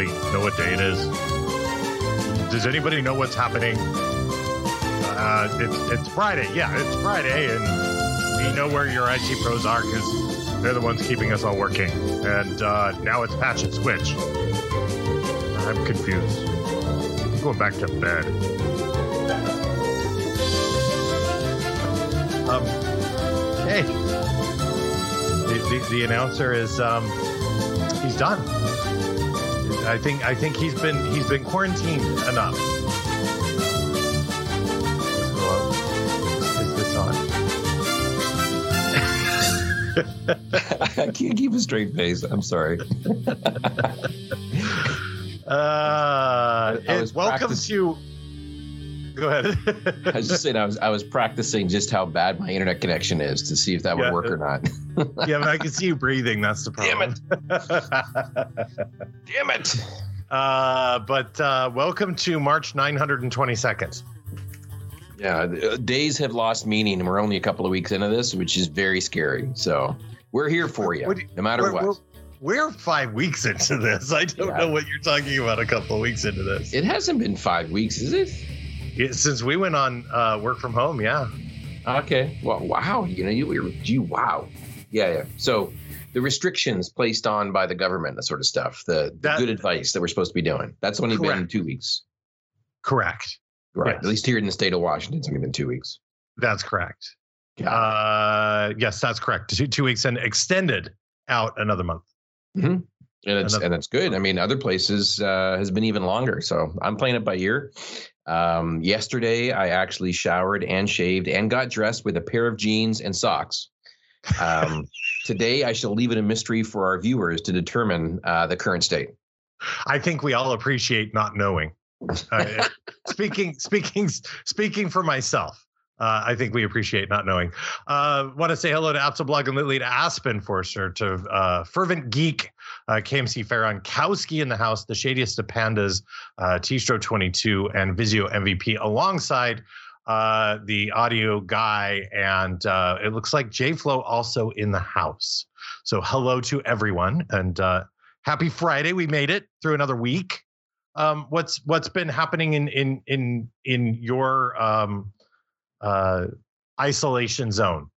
Anybody know what day it is? Does anybody know what's happening? Uh, it's it's Friday. Yeah, it's Friday, and we know where your IT pros are because they're the ones keeping us all working. And uh, now it's patch and switch. I'm confused. I'm going back to bed. Um, hey, the, the, the announcer is um, he's done. I think I think he's been he's been quarantined enough. Hello, is this on? I can't keep a straight face. I'm sorry. Uh, I was it- welcome practice- to. Go ahead. I was just saying I was I was practicing just how bad my internet connection is to see if that would Yeah. work or not. Yeah, but I can see you breathing. That's the problem. Damn problem. Damn it! uh, but uh, welcome to March 922nd. Yeah, uh, days have lost meaning, and we're only a couple of weeks into this, which is very scary. So we're here for you, you- no matter We're, what. we're, we're five weeks into this. I don't Yeah. know what you're talking about. A couple of weeks into this, It hasn't been five weeks, is it? Yeah, since we went on uh, work from home. Yeah, Okay. Well, wow. You know, you you wow. Yeah, yeah. So the restrictions placed on by the government, that sort of stuff, the, the That- good advice that we're supposed to be doing. That's only been Correct. two weeks. correct. Right. Yes. At least here in the state of Washington, it's only been two weeks. That's correct. Yeah. Uh, yes, that's correct. Two, two weeks and extended out another month. and it's another- and it's good. I mean, other places uh, has been even longer. So I'm playing it by ear. Um, yesterday, I actually showered and shaved and got dressed with a pair of jeans and socks. Um, today, I shall leave it a mystery for our viewers to determine uh, the current state. I think we all appreciate not knowing. Uh, speaking, speaking, speaking for myself, uh, I think we appreciate not knowing. Uh, Want to say hello to Aptoblog and Lily to Aspen Forster, to uh, Fervent Geek, uh, KMC Farron, Kowski in the house, the shadiest of pandas, uh, Tistro 22, and Visio MVP alongside uh, the audio guy. And uh, it looks like JFlow also in the house. So hello to everyone. And uh, happy Friday. We made it through another week. Um, what's what's been happening in in in in your um, uh, isolation zone?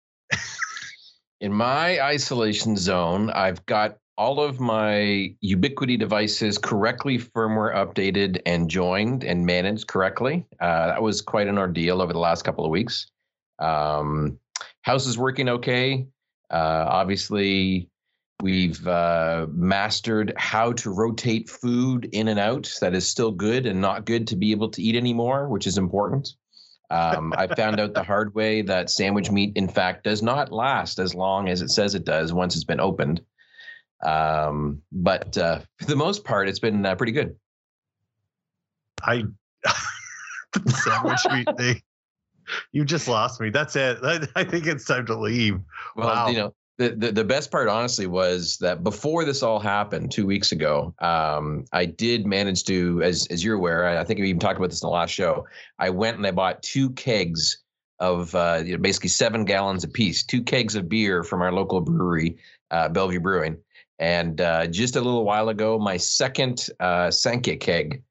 In my isolation zone, I've got all of my Ubiquiti devices correctly firmware updated and joined and managed correctly. Uh, that was quite an ordeal over the last couple of weeks. Um, house is working okay. Uh, obviously, we've uh, mastered how to rotate food in and out. That is still good and not good to be able to eat anymore, which is important. Um, I found out the hard way that sandwich meat, in fact, does not last as long as it says it does once it's been opened. Um, but uh, for the most part, it's been uh, pretty good. I the sandwich meat thing. You just lost me. That's it. I, I think it's time to leave. Well, Wow. you know, the, the the best part, honestly, was that before this all happened two weeks ago, um, I did manage to, as as you're aware, I I think we even talked about this in the last show. I went and I bought two kegs of uh, you know, basically seven gallons apiece, two kegs of beer from our local brewery, uh, Bellevue Brewing. And uh, just a little while ago, my second uh, Sanke keg,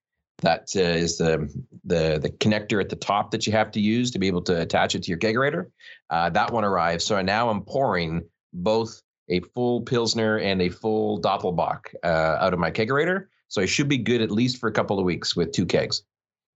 that uh, is the the the connector at the top that you have to use to be able to attach it to your kegerator. Uh, that one arrived. So now I'm pouring both a full Pilsner and a full Doppelbock uh, out of my kegerator. So I should be good at least for a couple of weeks with two kegs,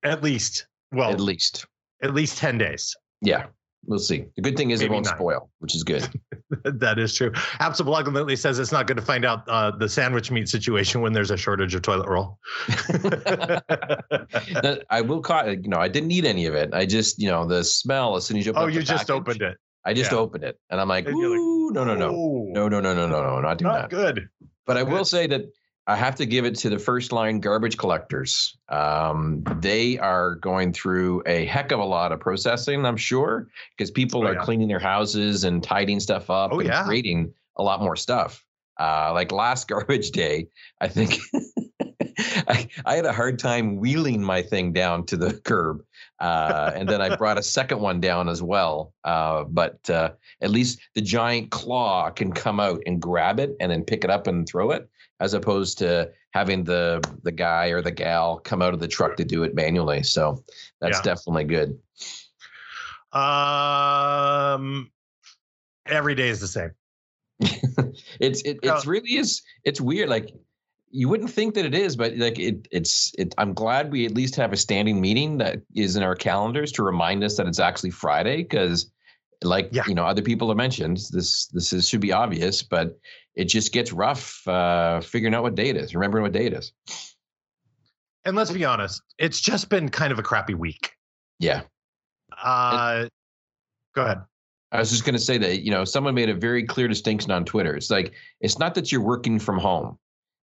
At least, well, at least. at, least. least ten days. Yeah, we'll see. The good thing is Maybe it won't nine. spoil, which is good. that is true. Absolutely says it's not good to find out uh, the sandwich meat situation when there's a shortage of toilet roll. I will call you know I didn't eat any of it. I just you know the smell as soon as you open oh, you just package, opened it. I just Yeah. opened it and I'm like, And like, Ooh, no no no Oh, no no no no no no not doing not that. good. But I Okay. will say that I have to give it to the first line garbage collectors. Um, they are going through a heck of a lot of processing, I'm sure, because people Oh, are yeah. cleaning their houses and tidying stuff up Oh, and yeah. creating a lot more stuff. Uh, like last garbage day, I think I, I had a hard time wheeling my thing down to the curb. Uh, and then I brought a second one down as well. Uh, but uh, at least the giant claw can come out and grab it and then pick it up and throw it, as opposed to having the the guy or the gal come out of the truck to do it manually. So that's yeah. definitely good. Um, every day is the same. it's it, it's really is it's weird. Like you wouldn't think that it is, but like it, it's it. I'm glad we at least have a standing meeting that is in our calendars to remind us that it's actually Friday. Because, like yeah. you know, other people have mentioned, this this is should be obvious, but it just gets rough uh, figuring out what day is remembering what day is And let's be honest, it's just been kind of a crappy week. Yeah. Uh, it, go ahead. I was just going to say that you know someone made a very clear distinction on Twitter. It's like it's not that you're working from home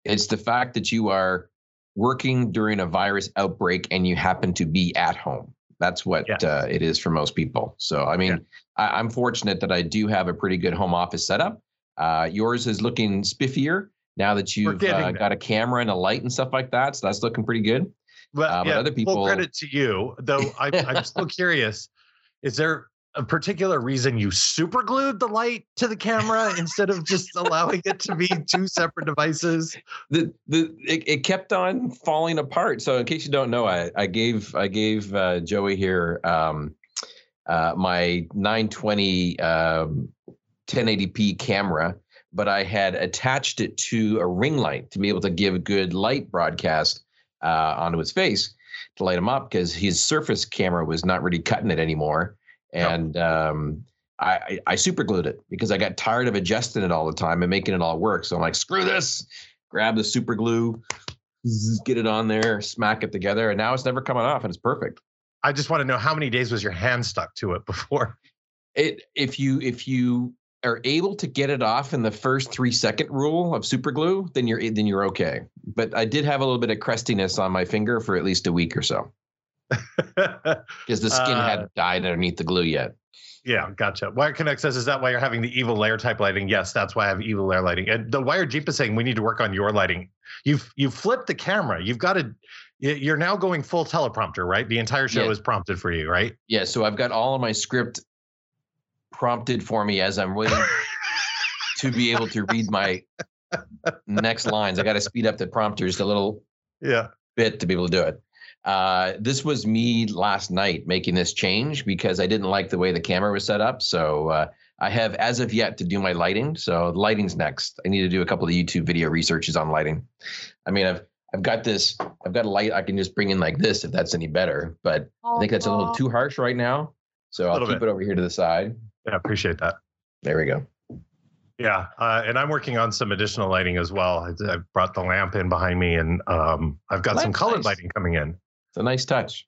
it's the fact that you are working during a virus outbreak and you happen to be at home. That's what yeah. uh, it is for most people. So, I mean, yeah. I, am fortunate that I do have a pretty good home office setup. Uh, yours is looking spiffier now that you've uh, got a camera and a light and stuff like that. So that's looking pretty good. Well, uh, but yeah, other people. Full credit to you, though. I, I'm still curious. Is there a particular reason you super glued the light to the camera instead of just allowing it to be two separate devices? The the it, it, kept on falling apart. So in case you don't know, I I gave I gave uh, Joey here um, uh, my 920 um, 1080p camera, but I had attached it to a ring light to be able to give good light broadcast uh, onto his face to light him up because his surface camera was not really cutting it anymore and um, I, I super glued it because I got tired of adjusting it all the time and making it all work. So I'm like, screw this, grab the super glue, get it on there, smack it together, and now it's never coming off, and it's perfect. I just want to know how many days was your hand stuck to it before? It if you if you are able to get it off in the first three second rule of super glue, then you're then you're okay. But I did have a little bit of crustiness on my finger for at least a week or so because the skin uh, hadn't died underneath the glue yet. Yeah, gotcha. Wire Connect says, "Is that why you're having the evil layer type lighting?" Yes, that's why I have evil layer lighting. And the Wire Jeep is saying we need to work on your lighting. You've you've flipped the camera. You've got to. You're now going full teleprompter, right? The entire show yeah. is prompted for you, right? Yeah. So I've got all of my script prompted for me as I'm waiting to be able to read my next lines. I got to speed up the prompters a little yeah bit to be able to do it. Uh, this was me last night making this change because I didn't like the way the camera was set up. So uh, I have, as of yet, to do my lighting. So lighting's next. I need to do a couple of YouTube video researches on lighting. I mean, I've I've got this. I've got a light I can just bring in like this if that's any better. But I think that's a little too harsh right now. So I'll keep bit. it over here to the side. Yeah, appreciate that. There we go. Yeah, uh, and I'm working on some additional lighting as well. I, I brought the lamp in behind me, and um, I've got some colored nice. lighting coming in. It's a nice touch.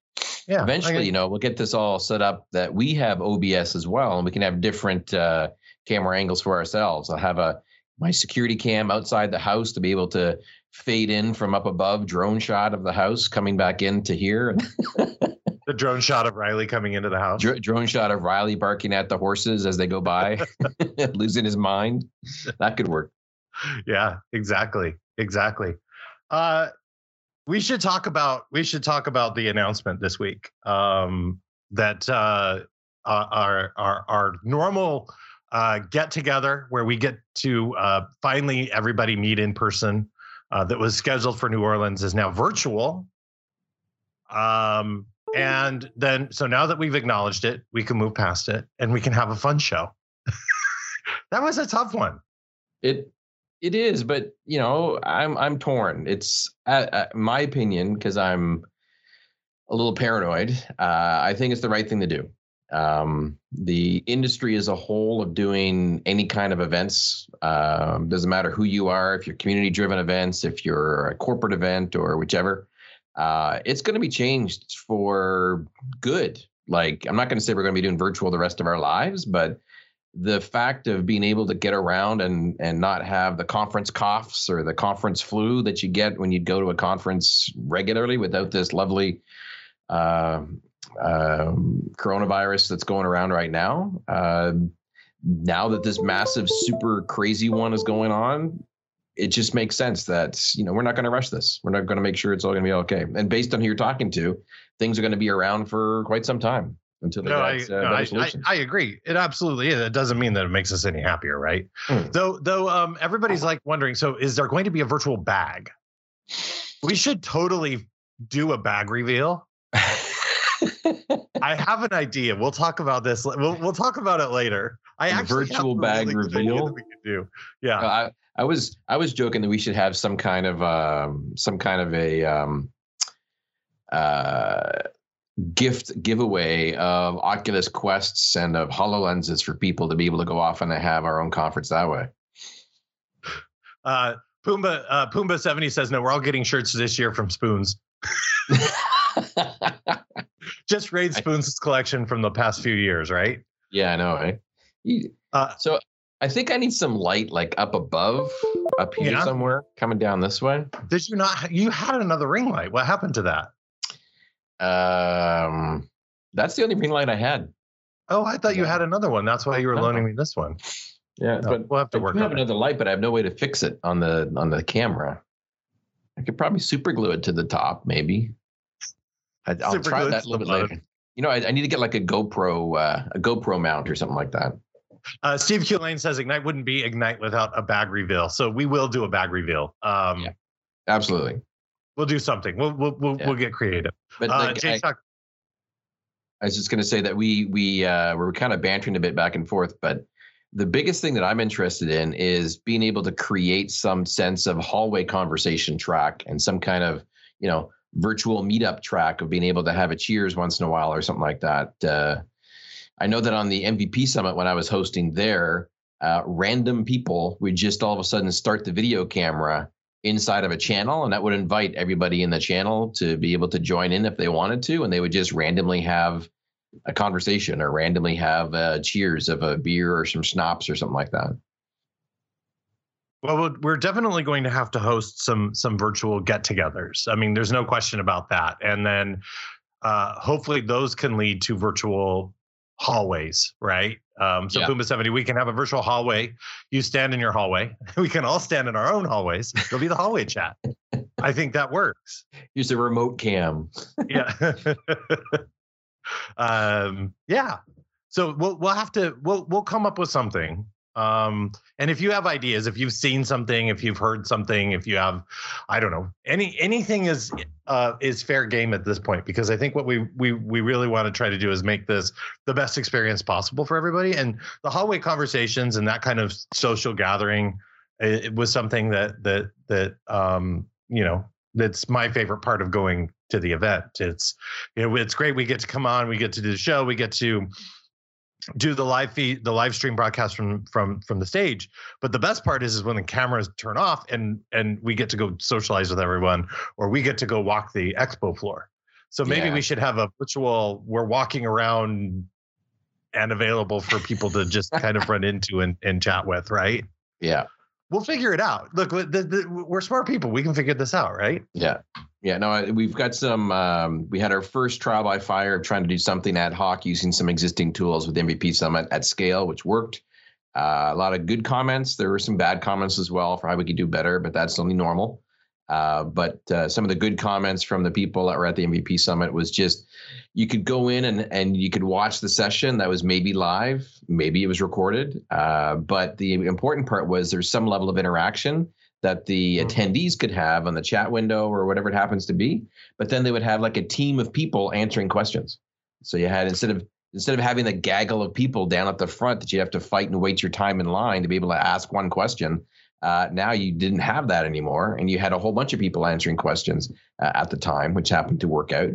Yeah. Eventually, you know, we'll get this all set up that we have OBS as well, and we can have different uh, camera angles for ourselves. I'll have a my security cam outside the house to be able to fade in from up above, drone shot of the house coming back into here. the drone shot of Riley coming into the house. Dr- drone shot of Riley barking at the horses as they go by, losing his mind. That could work. Yeah, exactly, exactly. Uh, we should talk about we should talk about the announcement this week um, that uh, our our our normal uh, get together where we get to uh, finally everybody meet in person uh, that was scheduled for New Orleans is now virtual. Um, and then so now that we've acknowledged it, we can move past it and we can have a fun show. that was a tough one. It it is, but you know, I'm I'm torn. It's uh, uh, my opinion because I'm a little paranoid. Uh, I think it's the right thing to do. Um, the industry as a whole of doing any kind of events um, doesn't matter who you are, if you're community-driven events, if you're a corporate event or whichever. Uh, it's going to be changed for good. Like I'm not going to say we're going to be doing virtual the rest of our lives, but the fact of being able to get around and and not have the conference coughs or the conference flu that you get when you go to a conference regularly without this lovely uh, coronavirus that's going around right now. Uh, now that this massive, super crazy one is going on, it just makes sense that you know we're not going to rush this. We're not going to make sure it's all going to be okay. And based on who you're talking to, things are going to be around for quite some time until no, I, uh, no, I, I. I agree. It absolutely is. It doesn't mean that it makes us any happier, right? Hmm. Though, though, um, everybody's like wondering. So, is there going to be a virtual bag? We should totally do a bag reveal. I have an idea. We'll talk about this. We'll we'll talk about it later. I A actually have virtual bag really reveal? that we could do. Yeah. I, I was I was joking that we should have some kind of um, some kind of a um, uh, gift giveaway of Oculus Quests and of HoloLenses for people to be able to go off and have our own conference that way. Uh, Pumbaa uh, Pumbaa seventy says no. We're all getting shirts this year from Spoons. Just raid Spoons' collection from the past few years, right? yeah, I know. Right? You- Uh, so I think I need some light like up above, up here Yeah. somewhere, coming down this way. Did you not? You had another ring light. What happened to that? Um, that's the only ring light I had. Oh, I thought you had another one. That's why you were No. loaning me this one. Yeah, No, but we'll have to I work do have on it. another light, but I have no way to fix it on the on the camera. I could probably super glue it to the top, maybe. I, I'll Super try that a little bit later. You know, I, I need to get like a GoPro uh, a GoPro mount or something like that. Uh, Steve Q Lane says Ignite wouldn't be Ignite without a bag reveal. So we will do a bag reveal. Um, Yeah. Absolutely. We'll do something. We'll we'll we'll, Yeah. we'll get creative. But Uh, like, Jay I, Chuck, I was just going to say that we we uh, we're kind of bantering a bit back and forth, but the biggest thing that I'm interested in is being able to create some sense of hallway conversation track and some kind of you know virtual meetup track of being able to have a cheers once in a while or something like that. Uh, I know that on the MVP summit when I was hosting there, uh, random people would just all of a sudden start the video camera inside of a channel and that would invite everybody in the channel to be able to join in if they wanted to and they would just randomly have a conversation or randomly have uh, cheers of a beer or some schnapps or something like that well, we're- definitely going to have to host some some virtual get-togethers. I mean, there's no question about that. And then uh, hopefully those can lead to virtual hallways, right? Um, so Yeah. Puma 70, we can have a virtual hallway. You stand in your hallway. We can all stand in our own hallways. It'll be the hallway chat. I think that works. use a remote cam yeah um yeah so we'll we'll have to we'll we'll come up with something um and if you have ideas if you've seen something if you've heard something if you have i don't know any anything is uh is fair game at this point because i think what we we we really want to try to do is make this the best experience possible for everybody and the hallway conversations and that kind of social gathering it, it was something that that that um you know that's my favorite part of going to the event. It's you know it's great we get to come on, we get to do the show, we get to do the live feed, the live stream broadcast from from from the stage. But the best part is is when the cameras turn off and and we get to go socialize with everyone, or we get to go walk the expo floor. So maybe Yeah. we should have a virtual. We're walking around and available for people to just kind of run into and, and chat with, right? yeah We'll figure it out. Look, the, the, we're smart people. We can figure this out, right? yeah yeah no we've got some um, we had our first trial by fire of trying to do something ad hoc using some existing tools with mvp summit at scale which worked. Uh, a lot of good comments. There were some bad comments as well for how we could do better but that's only normal. Uh, but uh, some of the good comments from the people that were at the mvp summit was just you could go in and, and you could watch the session that was maybe live maybe it was recorded uh, but the important part was there's some level of interaction that the Mhm. attendees could have on the chat window or whatever it happens to be but then they would have like a team of people answering questions. So you had instead of instead of having the gaggle of people down at the front that you have to fight and wait your time in line to be able to ask one question uh, now you didn't have that anymore and you had a whole bunch of people answering questions uh, at the time which happened to work out.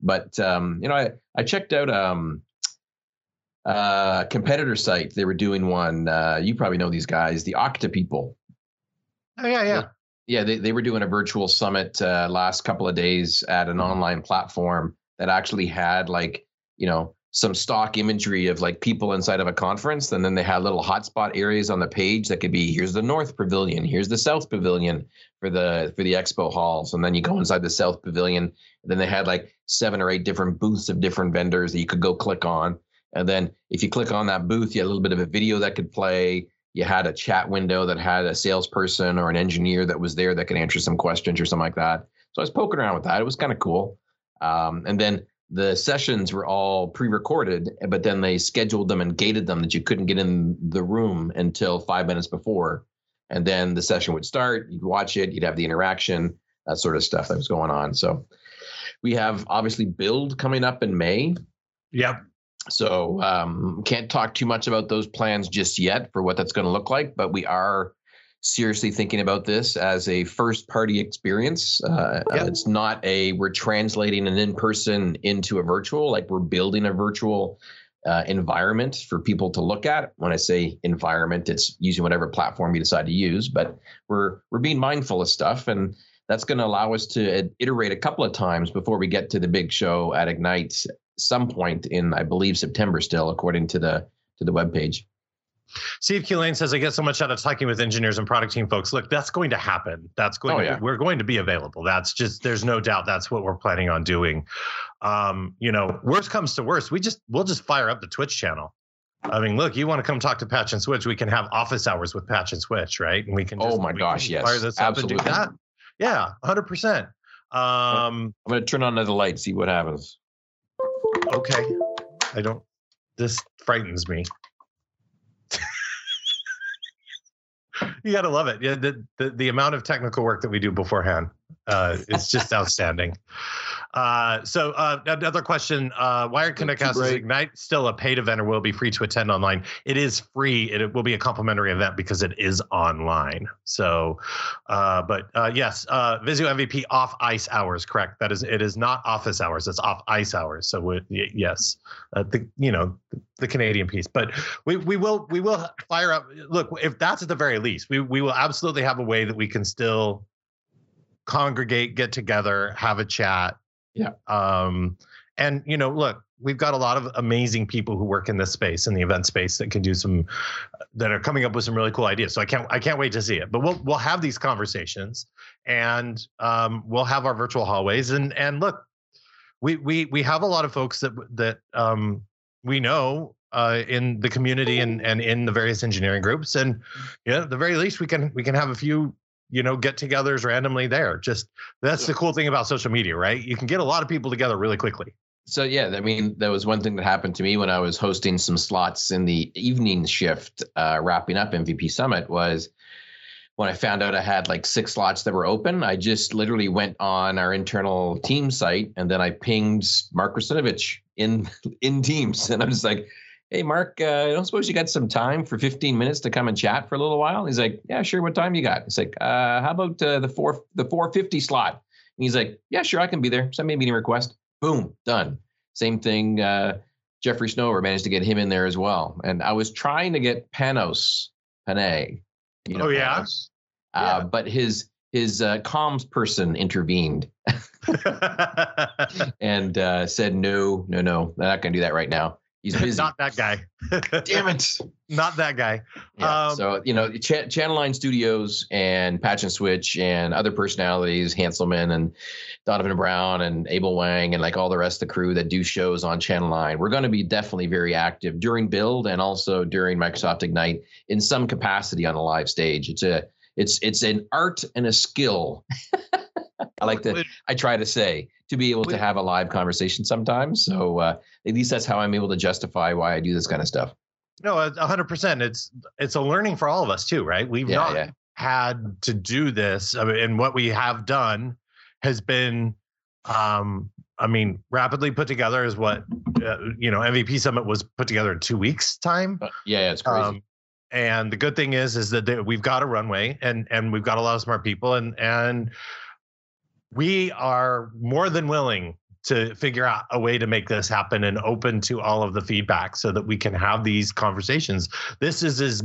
But um, you know I, I checked out um, uh, competitor site. They were doing one uh, you probably know these guys the Okta people Oh yeah, yeah. yeah, they, they were doing a virtual summit uh, last couple of days at an online platform that actually had like, you know, some stock imagery of like people inside of a conference. And then they had little hotspot areas on the page that could be here's the North Pavilion, here's the South Pavilion for the for the expo halls. And then you go inside the South Pavilion. And then they had like seven or eight different booths of different vendors that you could go click on. And then if you click on that booth, you had a little bit of a video that could play you had a chat window that had a salesperson or an engineer that was there that could answer some questions or something like that. So I was poking around with that. It was kind of cool. Um, and then the sessions were all pre-recorded, but then they scheduled them and gated them that you couldn't get in the room until five minutes before. And then the session would start. You'd watch it. You'd have the interaction, that sort of stuff that was going on. So we have obviously build coming up in May. Yep. So um, can't talk too much about those plans just yet for what that's going to look like, but we are seriously thinking about this as a first party experience. Uh, yep. It's not a we're translating an in person into a virtual, like we're building a virtual uh, environment for people to look at. When I say environment, it's using whatever platform you decide to use, but we're we're being mindful of stuff and that's going to allow us to iterate a couple of times before we get to the big show at Ignite some point in I believe September still according to the to the web page. Steve Kulane says, I get so much out of talking with engineers and product team folks. Look, that's going to happen. That's going oh, to, yeah. we're going to be available. That's just, there's no doubt that's what we're planning on doing. Um, you know, worst comes to worst, we just, we'll just fire up the Twitch channel. I mean, look, you want to come talk to Patch and Switch, we can have office hours with Patch and Switch, right? And we can just, oh my gosh, yes. Fire this Absolutely. up and do that. Yeah, 100%. Um, I'm going to turn on the light, see what happens. Okay. I don't, this frightens me. you got to love it. Yeah, the, the, the amount of technical work that we do beforehand uh, is just outstanding. Uh, so uh, another question: uh, Wired Connectcast is Ignite still a paid event or will be free to attend online? It is free. It, it will be a complimentary event because it is online. So, uh, but uh, yes, uh, Visio MVP off ice hours. Correct. That is. It is not office hours. It's off ice hours. So we, yes, uh, the you know the Canadian piece. But we we will we will fire up. Look, if that's at the very least, we we will absolutely have a way that we can still congregate, get together, have a chat. Yeah. Um, and you know, look, we've got a lot of amazing people who work in this space in the event space that can do some that are coming up with some really cool ideas. So i can't i can't wait to see it. But we'll we'll have these conversations and um, we'll have our virtual hallways. And and look we we we have a lot of folks that that um, we know uh, in the community and and in the various engineering groups. And you know at the very least we can we can have a few you know get-togethers randomly there. Just that's the cool thing about social media, right? You can get a lot of people together really quickly. So yeah, I mean, that was one thing that happened to me when I was hosting some slots in the evening shift, uh, wrapping up MVP Summit. Was when I found out I had like six slots that were open, I just literally went on our internal team site and then I pinged Mark Russinovich in in Teams, and I'm just like, hey mark uh, i don't suppose you got some time for 15 minutes to come and chat for a little while? He's like yeah sure what time you got? He's like uh, how about uh, the 4 the 450 slot? And he's like yeah sure i can be there. Send me a meeting request. Boom done. Same thing uh, jeffrey snover managed to get him in there as well. And i was trying to get panos panay you know, oh yeah? Panos, uh, yeah. but his his uh, comms person intervened. And uh, said no no no they're not going to do that right now He's busy. Not that guy. Damn it. Not that guy. Yeah, um, so, you know, Ch- Channel 9 Studios and Patch and Switch and other personalities, Hanselman and Donovan Brown and Abel Wang and like all the rest of the crew that do shows on Channel 9. We're going to be definitely very active during build and also during Microsoft Ignite in some capacity on a live stage. It's a it's it's an art and a skill. I like to I try to say to be able to have a live conversation sometimes. So uh, at least that's how I'm able to justify why I do this kind of stuff. No, hundred percent. It's it's a learning for all of us too, right? We've yeah, not yeah. had to do this, I mean, and what we have done has been, um, I mean, rapidly put together is what uh, you know. MVP Summit was put together in two weeks' time. Uh, yeah, yeah, it's crazy. Um, and the good thing is, is that we've got a runway, and and we've got a lot of smart people, and and we are more than willing to figure out a way to make this happen and open to all of the feedback so that we can have these conversations. This is as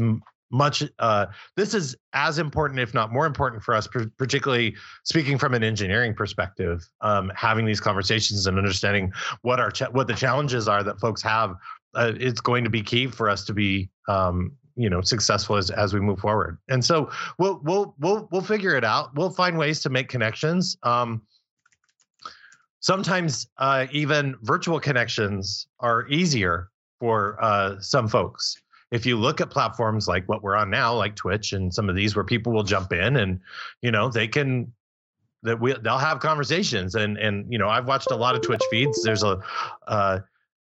much uh, this is as important if not more important for us particularly speaking from an engineering perspective um, having these conversations and understanding what our what the challenges are that folks have uh, it's going to be key for us to be um, you know successful as as we move forward. And so we'll we'll we'll we'll figure it out. We'll find ways to make connections. Um sometimes uh even virtual connections are easier for uh some folks. If you look at platforms like what we're on now, like Twitch and some of these, where people will jump in and you know they can that we they'll have conversations. And and you know I've watched a lot of Twitch feeds. There's a uh,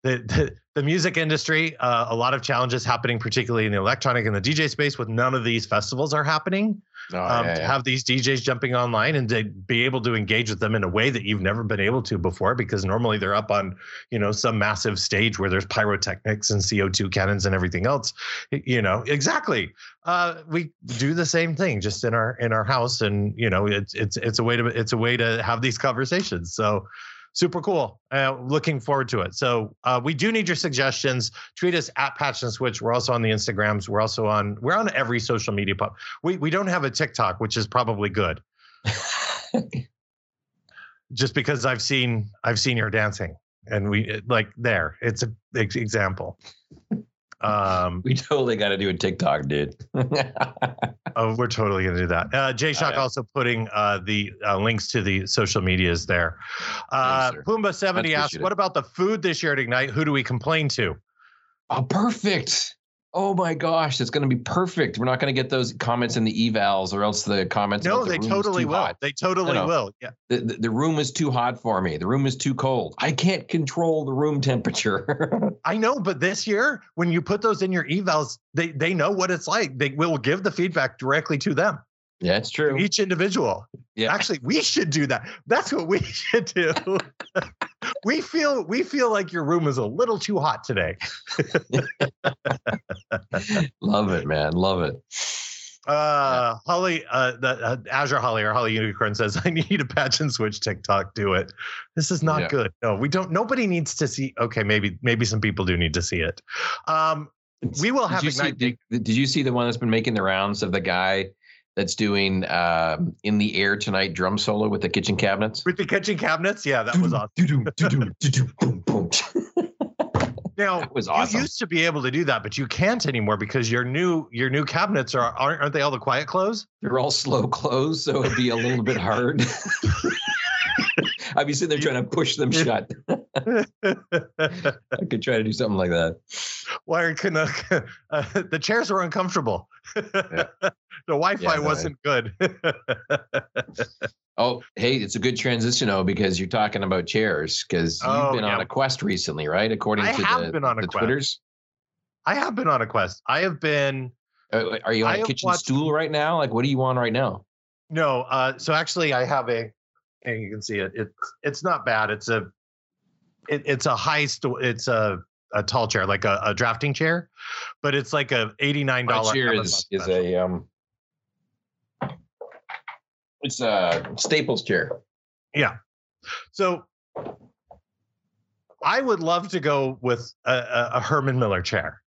the, the, the music industry, uh, a lot of challenges happening, particularly in the electronic and the DJ space, with none of these festivals are happening. Oh, um, yeah, to have these DJs jumping online and to be able to engage with them in a way that you've never been able to before, because normally they're up on, you know, some massive stage where there's pyrotechnics and CO2 cannons and everything else. You know, exactly. Uh, we do the same thing just in our in our house, and you know, it's it's it's a way to it's a way to have these conversations. So super cool. Uh, looking forward to it. So uh, we do need your suggestions. Tweet us at Patch and Switch. We're also on the Instagrams. We're also on. We're on every social media. Pub. We we don't have a TikTok, which is probably good. Just because I've seen I've seen your dancing, and we like there. It's a example. Um, we totally got to do a TikTok, dude. oh, we're totally gonna do that. Uh, Jay Shock oh, yeah. also putting uh, the uh, links to the social medias there. Uh, Pumba seventy asks, "What about the food this year at Ignite? Who do we complain to?" Oh, perfect oh my gosh, it's going to be perfect. We're not going to get those comments in the evals or else the comments. No, the they totally will. Hot. They totally no, no. will. Yeah. The, the, the, room is too hot for me. The room is too cold. I can't control the room temperature. I know, but this year, when you put those in your evals, they, they know what it's like. They will give the feedback directly to them. Yeah, it's true. Each individual. Yeah. Actually, we should do that. That's what we should do. we feel we feel like your room is a little too hot today. Love it, man. Love it. Uh, yeah. Holly, uh, the uh, Azure Holly or Holly Unicorn says, "I need a patch and switch TikTok. Do it. This is not yeah. good. No, we don't. Nobody needs to see. Okay, maybe maybe some people do need to see it. Um, we will have. Did you, see, did, did you see the one that's been making the rounds of the guy that's doing uh, in the air tonight drum solo with the kitchen cabinets. With the kitchen cabinets, yeah, that was awesome. now, that was awesome. You used to be able to do that, but you can't anymore because your new your new cabinets are aren't, aren't they all the quiet close? They're all slow close, so it'd be a little bit hard. I'd be sitting there trying to push them shut. I could try to do something like that. Why Wired Canuck, uh, the chairs were uncomfortable. Yeah. the Wi-Fi yeah, wasn't good. oh, hey, it's a good transition though because you're talking about chairs because you've oh, been yeah. on a quest recently, right? According I to the, been on a the Twitters. I have been on a quest. I have been. Uh, are you on I a kitchen watched, stool right now? Like, what are you on right now? No. Uh, so actually, I have a and you can see it. It's it's not bad. It's a it, it's a high st- it's a a tall chair like a, a drafting chair, but it's like a eighty nine dollar chair is is a um it's a Staples chair. Yeah. So I would love to go with a, a Herman Miller chair.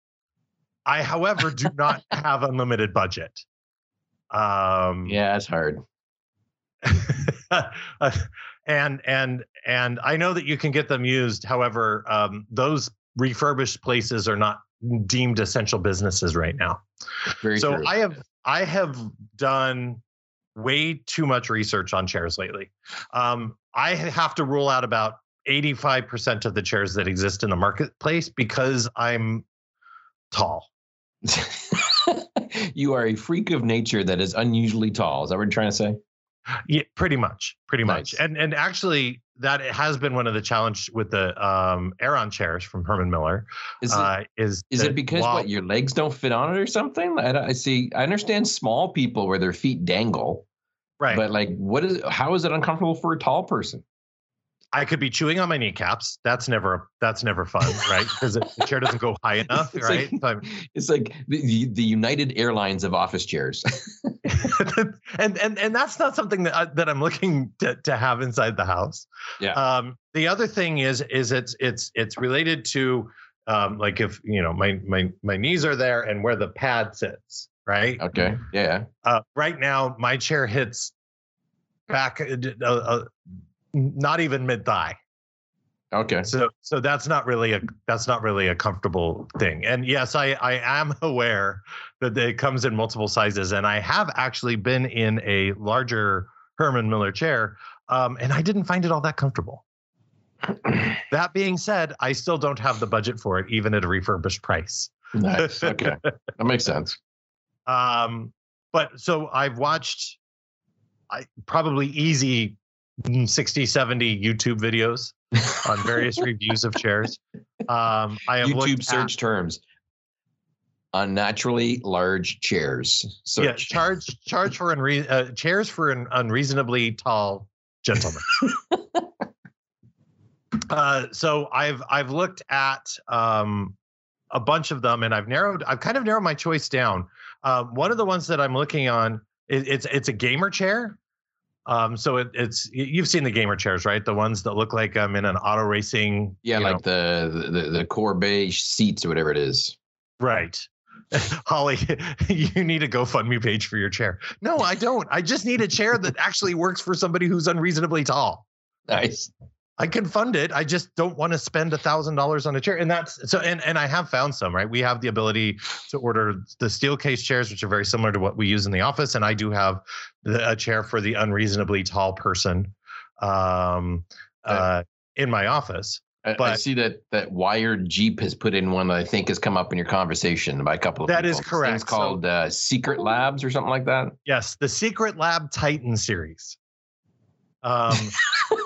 I, however, do not have unlimited budget. Um, yeah, it's hard. and and and I know that you can get them used. However, um, those refurbished places are not deemed essential businesses right now. Very so true. I have I have done way too much research on chairs lately. Um, I have to rule out about 85% of the chairs that exist in the marketplace because I'm tall. you are a freak of nature that is unusually tall. Is that what you're trying to say? Yeah, pretty much, pretty nice. much. And and actually, that has been one of the challenge with the um, Aeron chairs from Herman Miller. Is it, uh, is, is it because while, what your legs don't fit on it or something? I, I see. I understand small people where their feet dangle, right? But like, what is? How is it uncomfortable for a tall person? I could be chewing on my kneecaps. That's never that's never fun, right? Because the chair doesn't go high enough, it's right? Like, it's like the, the, the United Airlines of office chairs. and and and that's not something that I, that I'm looking to to have inside the house. Yeah. Um, the other thing is is it's it's it's related to um, like if you know my my my knees are there and where the pad sits, right? Okay. Yeah. Uh, right now, my chair hits back uh, uh, not even mid thigh. Okay. So so that's not really a that's not really a comfortable thing. And yes, I I am aware that it comes in multiple sizes, and I have actually been in a larger Herman Miller chair, um, and I didn't find it all that comfortable. that being said, I still don't have the budget for it, even at a refurbished price. Nice. Okay, that makes sense. Um, but so I've watched I probably easy 60, 70 YouTube videos on various reviews of chairs. Um, I have YouTube search at, terms. Unnaturally large chairs. Search. yeah, charge charge for unre- uh, chairs for an unreasonably tall gentleman. uh, so I've I've looked at um, a bunch of them, and I've narrowed I've kind of narrowed my choice down. Um, one of the ones that I'm looking on it, it's it's a gamer chair. Um, so it, it's you've seen the gamer chairs, right? The ones that look like I'm in an auto racing. yeah, like the, the the Corbeau seats or whatever it is. Right. Holly, you need a GoFundMe page for your chair. No, I don't. I just need a chair that actually works for somebody who's unreasonably tall. Nice. I can fund it. I just don't want to spend a thousand dollars on a chair. And that's so and and I have found some, right? We have the ability to order the Steelcase chairs, which are very similar to what we use in the office. And I do have the, a chair for the unreasonably tall person um uh in my office. I, I see that that Wired Jeep has put in one that I think has come up in your conversation by a couple of That people. is correct. So- called uh, Secret Labs or something like that. Yes, the Secretlab Titan series. Um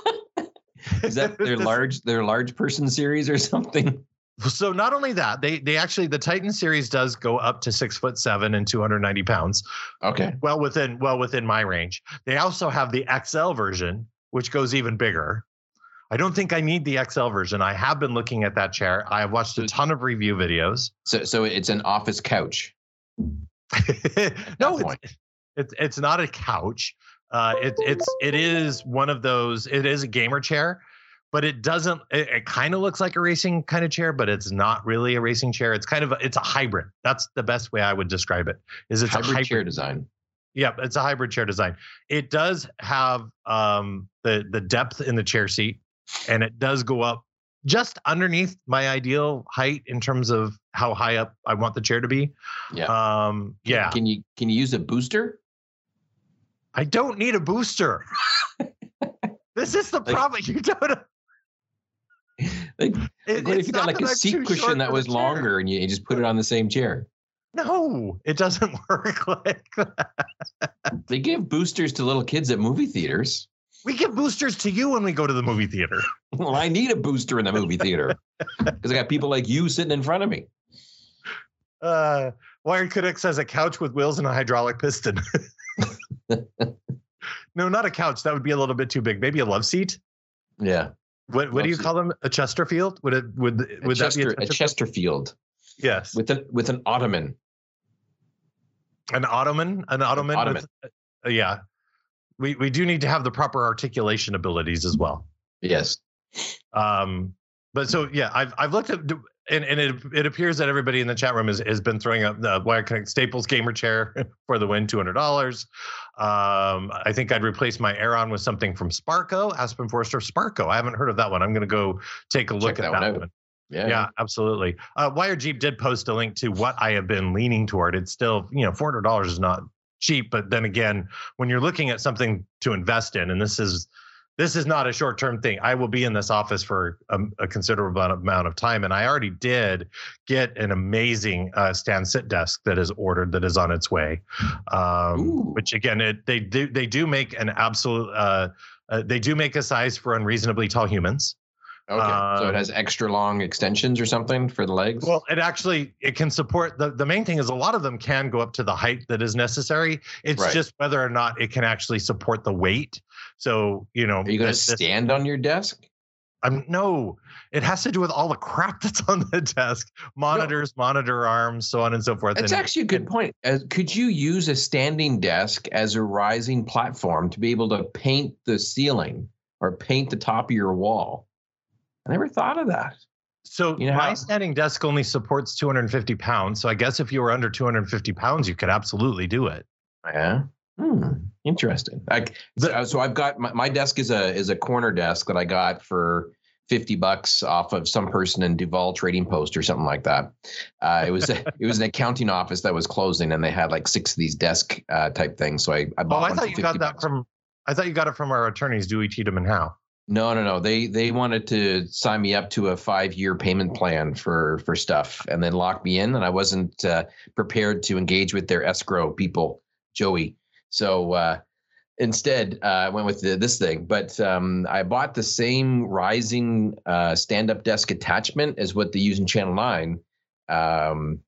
Is that their large their large person series or something? So not only that, they they actually the Titan series does go up to six foot seven and 290 pounds. Okay. Well within well within my range. They also have the XL version, which goes even bigger. I don't think I need the XL version. I have been looking at that chair. I have watched a ton of review videos. So so it's an office couch. no, it's, it's it's not a couch. Uh, it, it's it is one of those. It is a gamer chair, but it doesn't. It, it kind of looks like a racing kind of chair, but it's not really a racing chair. It's kind of a, it's a hybrid. That's the best way I would describe it. Is it's hybrid, a hybrid chair design. yeah, it's a hybrid chair design. It does have um, the the depth in the chair seat, and it does go up just underneath my ideal height in terms of how high up I want the chair to be. Yeah. Um, yeah. Can you can you use a booster? I don't need a booster. this is the Like- problem. You don't. Like, It, what if you got like a seat cushion that was chair. longer and you, you just put it on the same chair? No, it doesn't work like that. They give boosters to little kids at movie theaters. We give boosters to you when we go to the movie theater. Well, I need a booster in the movie theater because I got people like you sitting in front of me. Uh, Wired Codex has a couch with wheels and a hydraulic piston. no, not a couch. That would be a little bit too big. Maybe a love seat. Yeah. What what do you call them? A Chesterfield? Would it would A, would that be a Chesterfield yes? with an with an ottoman. An ottoman? An ottoman? ottoman. With, uh, yeah. We we do need to have the proper articulation abilities as well. Yes. Um, but so yeah, I've I've looked at and, and it it appears that everybody in the chat room has, has been throwing up the Wired Connect Staples gamer chair for the win, two hundred dollars. Um, I think I'd replace my Aeron with something from Sparco, Aspen Forester Sparco. I haven't heard of that one. I'm going to go take a look Check at that one one. Yeah. Yeah, absolutely. Uh, Wired Jeep did post a link to what I have been leaning toward. It's still, you know, four hundred dollars is not cheap, but then again, when you're looking at something to invest in, and this is this is not a short term thing. I will be in this office for a, a considerable amount of time, and I already did get an amazing uh, stand sit desk that is ordered that is on its way. Um, which again, it, they do they do make an absolute. Uh, uh, they do make a size for unreasonably tall humans. Okay. so Um, it has extra long extensions or something for the legs. Well, it actually it can support the the main thing is a lot of them can go up to the height that is necessary. It's Right. just whether or not it can actually support the weight. So you know, Are you going to stand on your desk? I'm no. It has to do with all the crap that's on the desk: monitors, monitor arms, so on and so forth. That's and actually a good point. Uh, could you use a standing desk as a rising platform to be able to paint the ceiling or paint the top of your wall? I never thought of that. so you know my standing desk only supports 250 pounds. So I guess if you were under 250 pounds, you could absolutely do it. Yeah. Hmm. Interesting. Like, so, so I've got my, my desk is a is a corner desk that I got for fifty bucks off of some person in Duvall Trading Post or something like that. Uh, it was a, it was an accounting office that was closing, and they had like six of these desk uh, type things. So I, I Oh. I one thought for you got 50 that from. I thought you got it from our attorneys, Dewey Cheatham and Howe. No, no, no. They they wanted to sign me up to a five year payment plan for for stuff, and then lock me in, and I wasn't uh, prepared to engage with their escrow people, Joey. So uh, instead, uh, I went with the, this thing. But um, I bought the same rising uh, stand up desk attachment as what they use in Channel Nine. Um,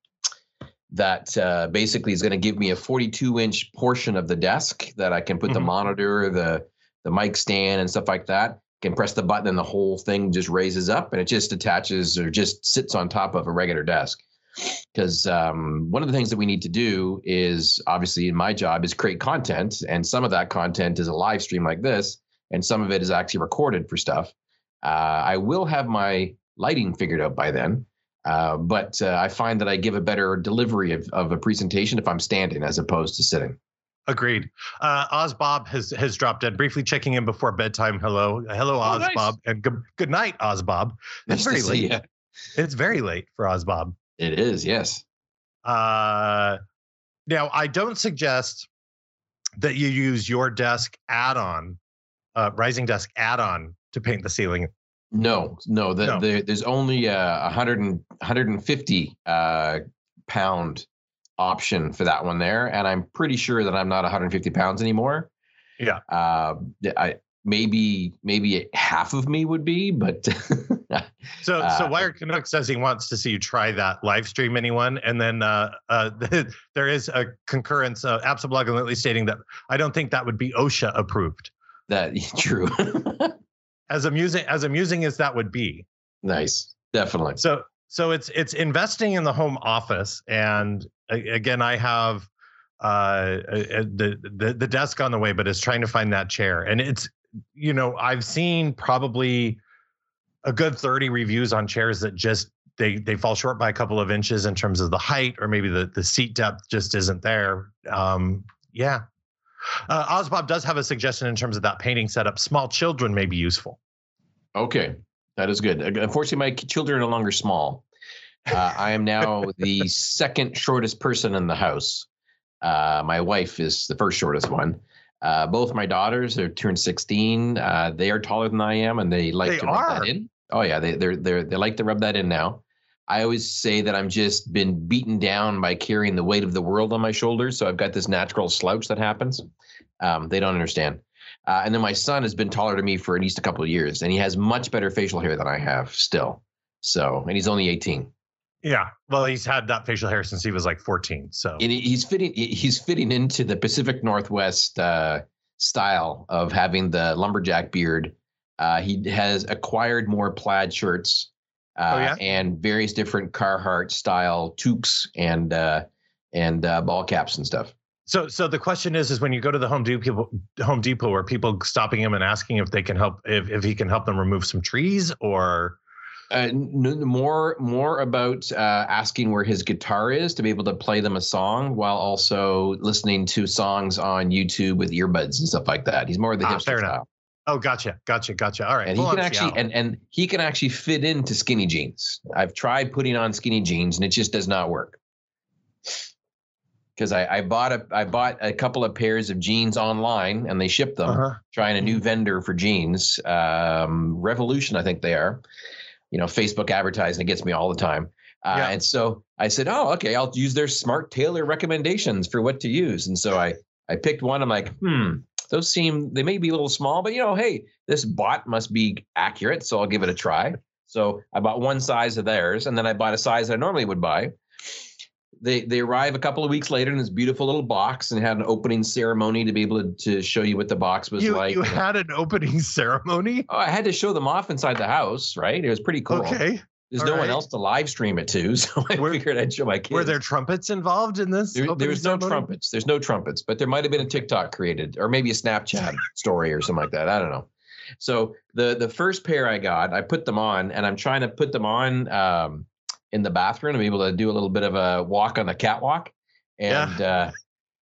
that uh, basically is going to give me a 42 inch portion of the desk that I can put the Mhm. monitor, the the mic stand, and stuff like that. Can press the button and the whole thing just raises up and it just attaches or just sits on top of a regular desk. Because um, one of the things that we need to do is obviously in my job is create content, and some of that content is a live stream like this, and some of it is actually recorded for stuff. Uh, I will have my lighting figured out by then. Uh, but uh, I find that I give a better delivery of, of a presentation if I'm standing as opposed to sitting. Agreed. Uh, Oz Bob has has dropped in briefly, checking in before bedtime. Hello, hello, Oz Oh, nice. Bob, and good, good night, Oz Bob. It's Nice to very see late. ya. It's very late for Oz Bob. It is, yes. Uh, now, I don't suggest that you use your desk add-on, uh, Rising Desk add-on to paint the ceiling. No, no, the, No. The, there's only a 100 and, 150 uh, pound option for that one there, and I'm pretty sure that I'm not 150 pounds anymore. Yeah. Uh, I maybe maybe half of me would be, but So, so Uh, Wired Canuck says he wants to see you try that live stream anyone, and then uh, uh, there is a concurrence. Uh, and stating that I don't think that would be OSHA approved. that true. As amusing as amusing as that would be, nice, definitely. so so it's it's investing in the home office and again i have uh the, the the desk on the way but it's trying to find that chair and it's you know i've seen probably a good 30 reviews on chairs that just they they fall short by a couple of inches in terms of the height or maybe the the seat depth just isn't there um yeah uh, Ozbob does have a suggestion in terms of that painting setup. Small children may be useful. Okay, that is good. Unfortunately, my children are no longer small. Uh, I am now the second shortest person in the house. Uh, my wife is the first shortest one. Uh, both my daughters are turned 16. Uh, they are taller than I am, and they like They to rub are? that in. Oh yeah, they they're, they're they like to rub that in now. I always say that I'm just been beaten down by carrying the weight of the world on my shoulders, so I've got this natural slouch that happens. Um, they don't understand. Uh, and then my son has been taller to me for at least a couple of years, and he has much better facial hair than I have still. So, and he's only 18. Yeah. Well, he's had that facial hair since he was like 14. So And he's fitting. He's fitting into the Pacific Northwest uh, style of having the lumberjack beard. Uh, he has acquired more plaid shirts uh, Oh, yeah? and various different Carhartt style toques and uh, and uh, ball caps and stuff. So, so the question is, is when you go to the Home Depot, Home Depot, are people stopping him and asking if they can help, if, if he can help them remove some trees, or Uh, n- more more about uh, asking where his guitar is to be able to play them a song while also listening to songs on YouTube with earbuds and stuff like that. He's more of the Ah, hipster fair enough. style, oh, gotcha, gotcha, gotcha. All right, and he can actually and and he can actually fit into skinny jeans. I've tried putting on skinny jeans and it just does not work. Because I, I bought a I bought a couple of pairs of jeans online and they shipped them uh-huh. trying a new vendor for jeans. Um, Revolution, I think they are. You know, Facebook advertising it gets me all the time. Uh, Yeah. And so I said, "Oh, okay, I'll use their smart tailor recommendations for what to use." And so I I picked one. I'm like, hmm, those seem they may be a little small, but you know, hey, this bot must be accurate, so I'll give it a try. So I bought one size of theirs, and then I bought a size that I normally would buy. They they arrive a couple of weeks later in this beautiful little box and had an opening ceremony to be able to, to show you what the box was You, like. you had an opening ceremony. Oh, I had to show them off inside the house, right? It was pretty cool. Okay. There's all no one else to live stream it to, so I Were- figured I'd show my kids. Were there trumpets involved in this? There, there was no trumpets. There's no trumpets, but there might have been a TikTok created, or maybe a Snapchat story or something like that. I don't know. So the the first pair I got, I put them on, and I'm trying to put them on um, in the bathroom be able to do a little bit of a walk on the catwalk. And uh,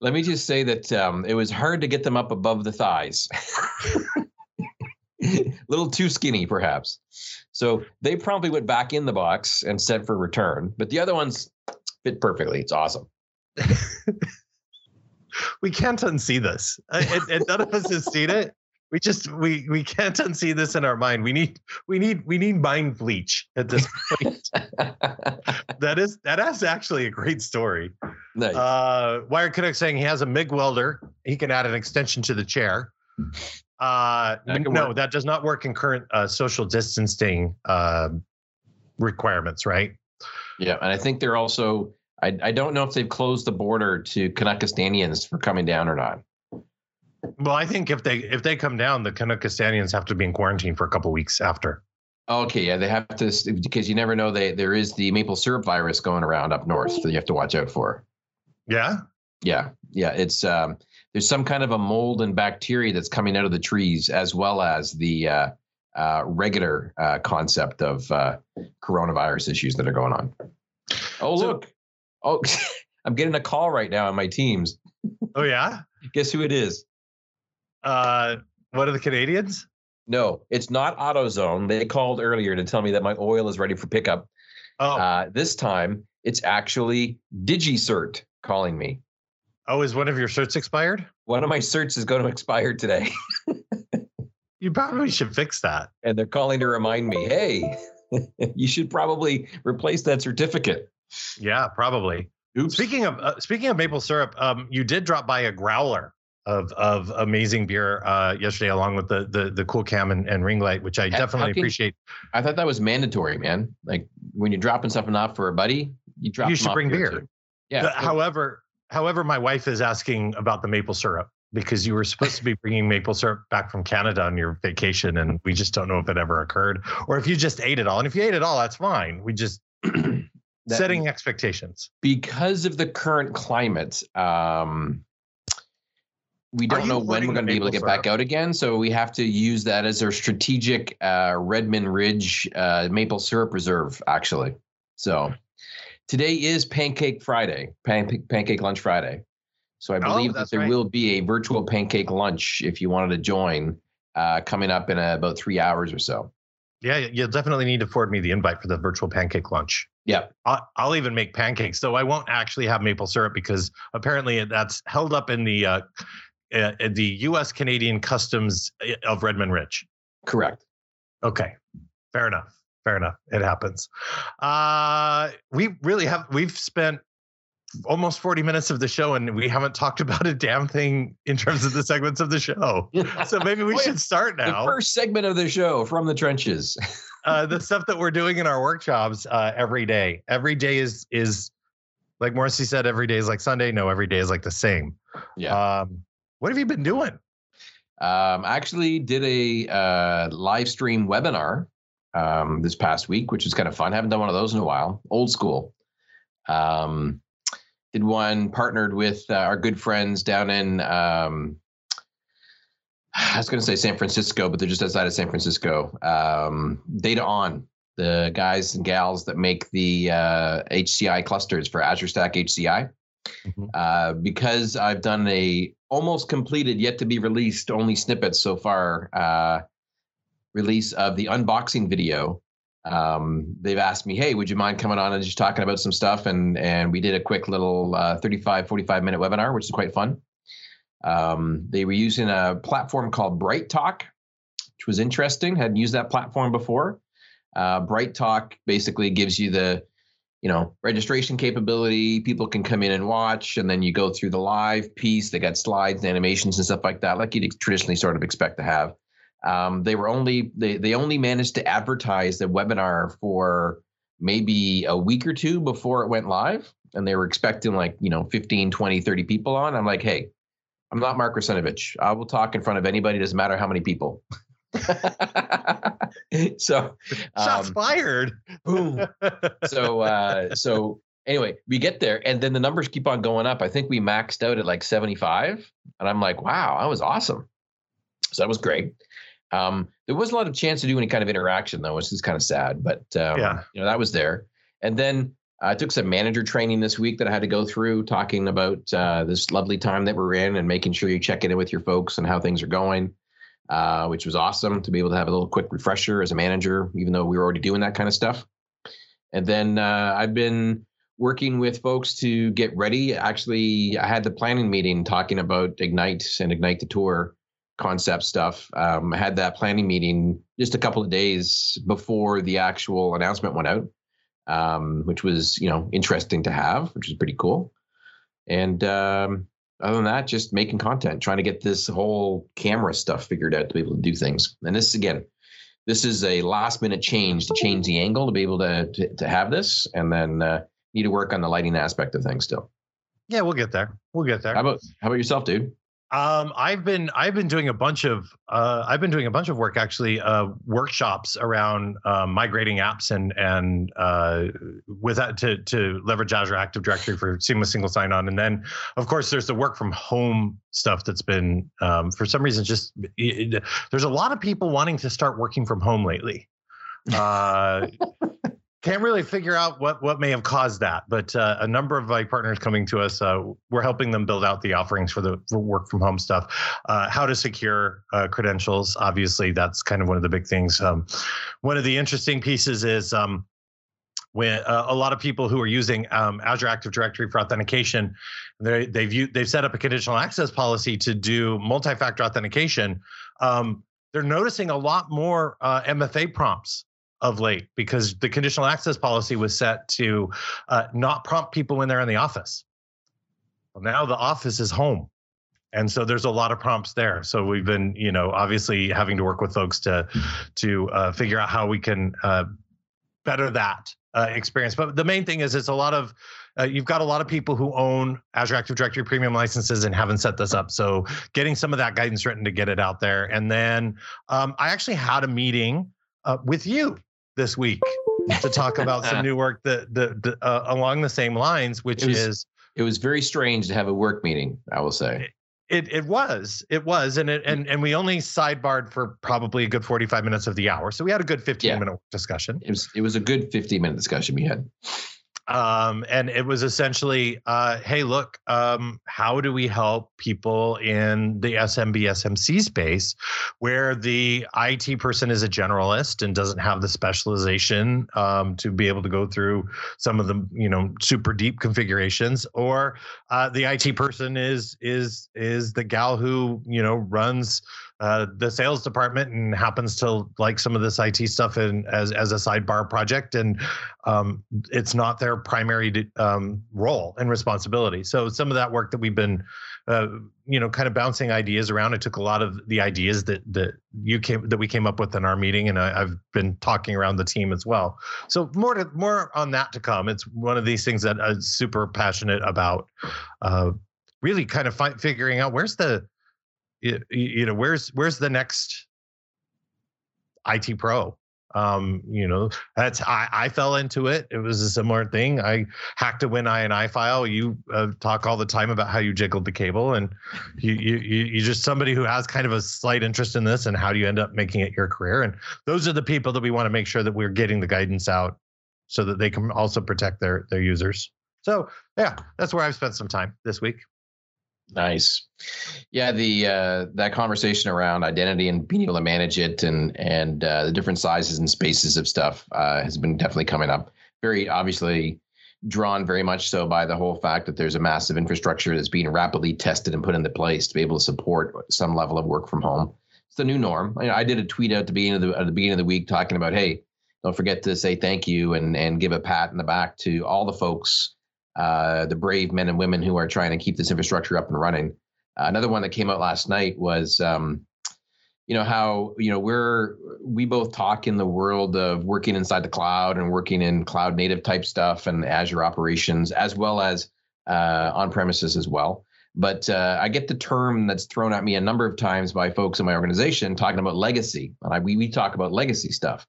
let me just say that um, it was hard to get them up above the thighs. a little too skinny, perhaps. So they probably went back in the box and sent for return, but the other ones fit perfectly. It's awesome. We can't unsee this. And, and none of us has seen it. We just we we can't unsee this in our mind. We need we need we need mind bleach at this point. that is that is actually a great story. Nice. Uh, Wired Canuck saying he has a MIG welder. He can add an extension to the chair. Uh, That no, work. that does not work in current uh, social distancing uh, requirements, right? yeah, and I think they're also. I, I don't know if they've closed the border to Canuckistanians for coming down or not. Well, I think if they if they come down, the Canuckistanians have to be in quarantine for a couple weeks after. Okay, yeah, they have to because you never know. They there is the maple syrup virus going around up north that you have to watch out for. Yeah. Yeah, yeah, it's um, there's some kind of a mold and bacteria that's coming out of the trees, as well as the uh, uh, regular uh, concept of uh, coronavirus issues that are going on. Oh So- look, oh, I'm getting a call right now on my Teams. Oh yeah. Guess who it is? Uh, what are the Canadians? No, it's not AutoZone. They called earlier to tell me that my oil is ready for pickup. Oh, Uh, this time, it's actually DigiCert calling me. oh, is one of your shirts expired? One of my certs is going to expire today. You probably should fix that. and they're calling to remind me, hey, you should probably replace that certificate. Yeah, probably. Oops. Speaking of uh, speaking of maple syrup, um, you did drop by a growler of of amazing beer uh, yesterday, along with the the the cool cam and, and ring light, which I How- definitely can- appreciate. I thought that was mandatory, man. Like when you're dropping something off for a buddy, you drop You should bring here, beer. Yeah. The- however, however, my wife is asking about the maple syrup because you were supposed to be bringing maple syrup back from Canada on your vacation, and we just don't know if it ever occurred, or if you just ate it all. And if you ate it all, that's fine. We just setting expectations. because of the current climate, um, we don't know when we're going to be able to get back out again. So we have to use that as our strategic uh, Redmond Ridge uh, maple syrup reserve, actually. So today is Pancake Friday, pan- Pancake Lunch Friday. So I Oh, believe that there right. will be a virtual pancake lunch if you wanted to join uh, coming up in about three hours or so. Yeah, you'll definitely need to forward me the invite for the virtual pancake lunch. Yeah. I'll, I'll even make pancakes, though I won't actually have maple syrup because apparently that's held up in the uh, uh, the U.S. Canadian Customs uh, of Redmond Ridge. Correct. Okay, fair enough. Fair enough. It happens. Uh, we really have. We've spent almost 40 minutes of the show and we haven't talked about a damn thing in terms of the segments of the show. So maybe we yeah. should start The now. first segment of the show from the trenches. uh, the stuff that we're doing in our workshops uh, every day. Every day is is like Morrissey said. Every day is like Sunday. No, every day is like the same. Yeah. Um, what have you been doing? Um, I actually did a uh, live stream webinar um, this past week, which was kind of fun. haven't done one of those in a while. Old school. Um, did one partnered with uh, our good friends down in. Um, I was going to say San Francisco, but they're just outside of San Francisco. Um, DataON, the guys and gals that make the uh, HCI clusters for Azure Stack HCI Mhm. uh, because I've done a almost completed, yet to be released, only snippets so far, uh, release of the unboxing video. Um, they've asked me, hey, would you mind coming on and just talking about some stuff? And and we did a quick little uh, 35, 45 minute webinar, which is quite fun. Um, they were using a platform called BrightTALK, which was interesting. Hadn't used that platform before. Uh, BrightTALK basically gives you the you know registration capability people can come in and watch and then you go through the live piece they got slides and animations and stuff like that like you'd traditionally sort of expect to have. Um, they were only they, they only managed to advertise the webinar for maybe a week or two before it went live and they were expecting like you know 15 20 30 people on. I'm like hey i'm not mark Russinovich. i will talk in front of anybody doesn't matter how many people so Shots um, fired. boom. So uh so anyway we get there and then the numbers keep on going up. I think we maxed out at like 75 and i'm like wow that was awesome. So that was great. Um there wasn't a lot of chance to do any kind of interaction though which is kind of sad but um Yeah. you know that was there. And then I took some manager training this week that I had to go through, talking about uh, this lovely time that we're in and making sure you're checking in with your folks and how things are going, uh, which was awesome to be able to have a little quick refresher as a manager, even though we were already doing that kind of stuff. And then uh, I've been working with folks to get ready. Actually, I had the planning meeting talking about Ignite and Ignite the Tour concept stuff. Um, I had that planning meeting just a couple of days before the actual announcement went out, um, which was you know interesting to have, which was pretty cool. And um, other than that, just making content, trying to get this whole camera stuff figured out to be able to do things. And this again, this is a last minute change to change the angle to be able to to, to have this, and then uh, need to work on the lighting aspect of things still. Yeah, we'll get there. We'll get there. How about how about yourself, dude? Um, I've been I've been doing a bunch of uh, I've been doing a bunch of work actually uh, workshops around uh, migrating apps and and uh, with that to to leverage Azure Active Directory for seamless single sign on and then of course there's the work from home stuff that's been um, for some reason just it, there's a lot of people wanting to start working from home lately. Can't really figure out what what may have caused that, but uh, a number of my partners coming to us, uh, we're helping them build out the offerings for the for work from home stuff. Uh, how to secure uh, credentials, obviously, that's kind of one of the big things. Um, one of the interesting pieces is um, when uh, a lot of people who are using um, Azure Active Directory for authentication, they, they've they've set up a conditional access policy to do multi-factor authentication. Um, they're noticing a lot more uh, MFA prompts of late because the conditional access policy was set to uh, not prompt people when they're in the office. Well, now the office is home. And so there's a lot of prompts there. So we've been, you know, obviously having to work with folks to to uh, figure out how we can uh, better that uh, experience. But the main thing is, it's a lot of uh, you've got a lot of people who own Azure Active Directory premium licenses and haven't set this up. So getting some of that guidance written to get it out there. And then um, I actually had a meeting uh, with you this week to talk about some new work that, that, uh, along the same lines, which it was, is it was very strange to have a work meeting. I will say it it was it was and it and and we only sidebarred for probably a good 45 minutes of the hour so we had a good 15 yeah. minute discussion it was it was a good 15 minute discussion we had um, and it was essentially, uh, hey, look, um, how do we help people in the SMB SMC space, where the IT person is a generalist and doesn't have the specialization um, to be able to go through some of the you know super deep configurations, or uh, the IT person is is is the gal who you know runs uh, the sales department and happens to like some of this IT stuff in, as as a sidebar project, and um, it's not their primary um, role and responsibility. So some of that work that we've been, uh, you know, kind of bouncing ideas around. It took a lot of the ideas that that you came that we came up with in our meeting, and I, have been talking around the team as well. So more to more on that to come. It's one of these things that I'm super passionate about. Uh, really, kind of fi- figuring out where's the you, you know where's where's the next IT pro? Um you know that's i i fell into it. It was a similar thing. I hacked a WinINI file. You uh, talk all the time about how you jiggled the cable and you you you're just somebody who has kind of a slight interest in this and how do you end up making it your career? And those are the people that we want to make sure that we're getting the guidance out so that they can also protect their their users. So yeah that's where i've spent some time this week Nice. Yeah, the uh, that conversation around identity and being able to manage it and and uh, the different sizes and spaces of stuff uh, has been definitely coming up. Very obviously drawn very much so by the whole fact that there's a massive infrastructure that's being rapidly tested and put into place to be able to support some level of work from home. It's the new norm. I, I did a tweet out at the beginning of the at the beginning of the week talking about, hey, don't forget to say thank you and and give a pat in the back to all the folks uh, the brave men and women who are trying to keep this infrastructure up and running. Uh, another one that came out last night was, um, you know, how you know we're we both talk in the world of working inside the cloud and working in cloud native type stuff and Azure operations as well as uh, on premises as well. But uh, I get the term that's thrown at me a number of times by folks in my organization talking about legacy. And I, we, we talk about legacy stuff.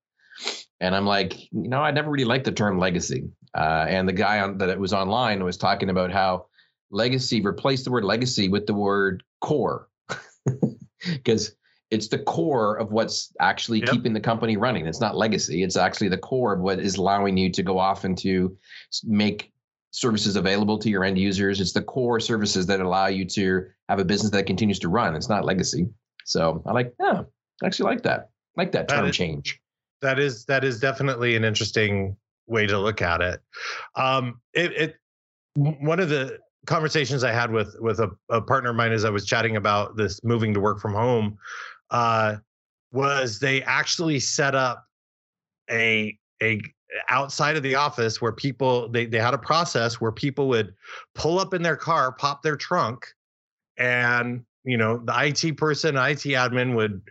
And I'm like, you know, I never really liked the term legacy. Uh, and the guy on, that was online was talking about how legacy replaced the word legacy with the word core, because it's the core of what's actually yep. keeping the company running. It's not legacy. It's actually the core of what is allowing you to go off and to make services available to your end users. It's the core services that allow you to have a business that continues to run. It's not legacy. So I like, yeah, I actually like that. I like that term is, change. That is that is definitely an interesting way to look at it. Um, it, it one of the conversations I had with with a, a, partner of mine as I was chatting about this moving to work from home uh, was they actually set up a a outside of the office where people they, they had a process where people would pull up in their car pop their trunk and you know the it person it admin would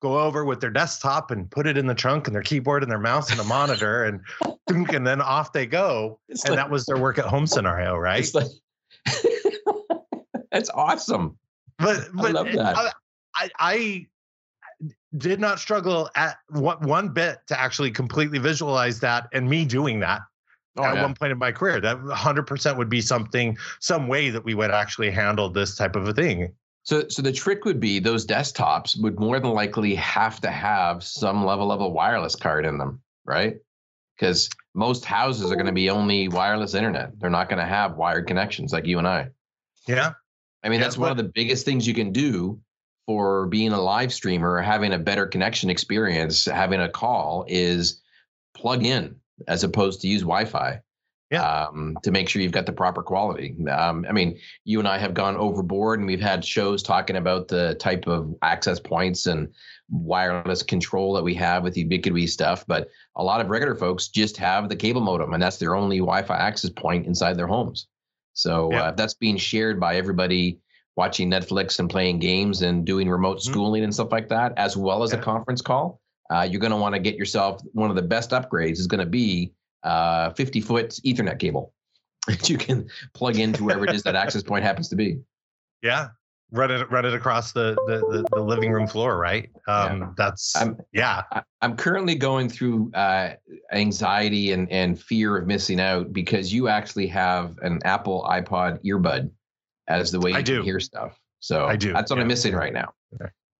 go over with their desktop and put it in the trunk and their keyboard and their mouse and a monitor and and then off they go it's and like, that was their work at home scenario right like, that's awesome but, but i love that I, I did not struggle at one bit to actually completely visualize that and me doing that oh, at yeah. one point in my career. That 100% would be something, some way that we would actually handle this type of a thing. So, so the trick would be those desktops would more than likely have to have some level of a wireless card in them, right? Because most houses are going to be only wireless internet. They're not going to have wired connections like you and I. Yeah. I mean, yeah, that's but, one of the biggest things you can do for being a live streamer, having a better connection experience, having a call is plug in as opposed to use Wi-Fi. Yeah. Um, to make sure you've got the proper quality. Um, I mean, you and I have gone overboard, and we've had shows talking about the type of access points and wireless control that we have with Ubiquiti stuff. But a lot of regular folks just have the cable modem, and that's their only Wi-Fi access point inside their homes. So yeah. uh, that's being shared by everybody watching Netflix and playing games and doing remote mm-hmm. schooling and stuff like that, as well as yeah. a conference call, uh, you're going to want to get yourself one of the best upgrades is going to be uh, 50 foot Ethernet cable that you can plug into wherever it is that access point happens to be. Yeah. Run it, run it across the, the, the, the living room floor, right? Um, yeah. That's, I'm, yeah. I'm currently going through uh, anxiety and, and fear of missing out because you actually have an Apple iPod earbud as the way you I do. hear stuff. So I do. That's what yeah. I'm missing right now.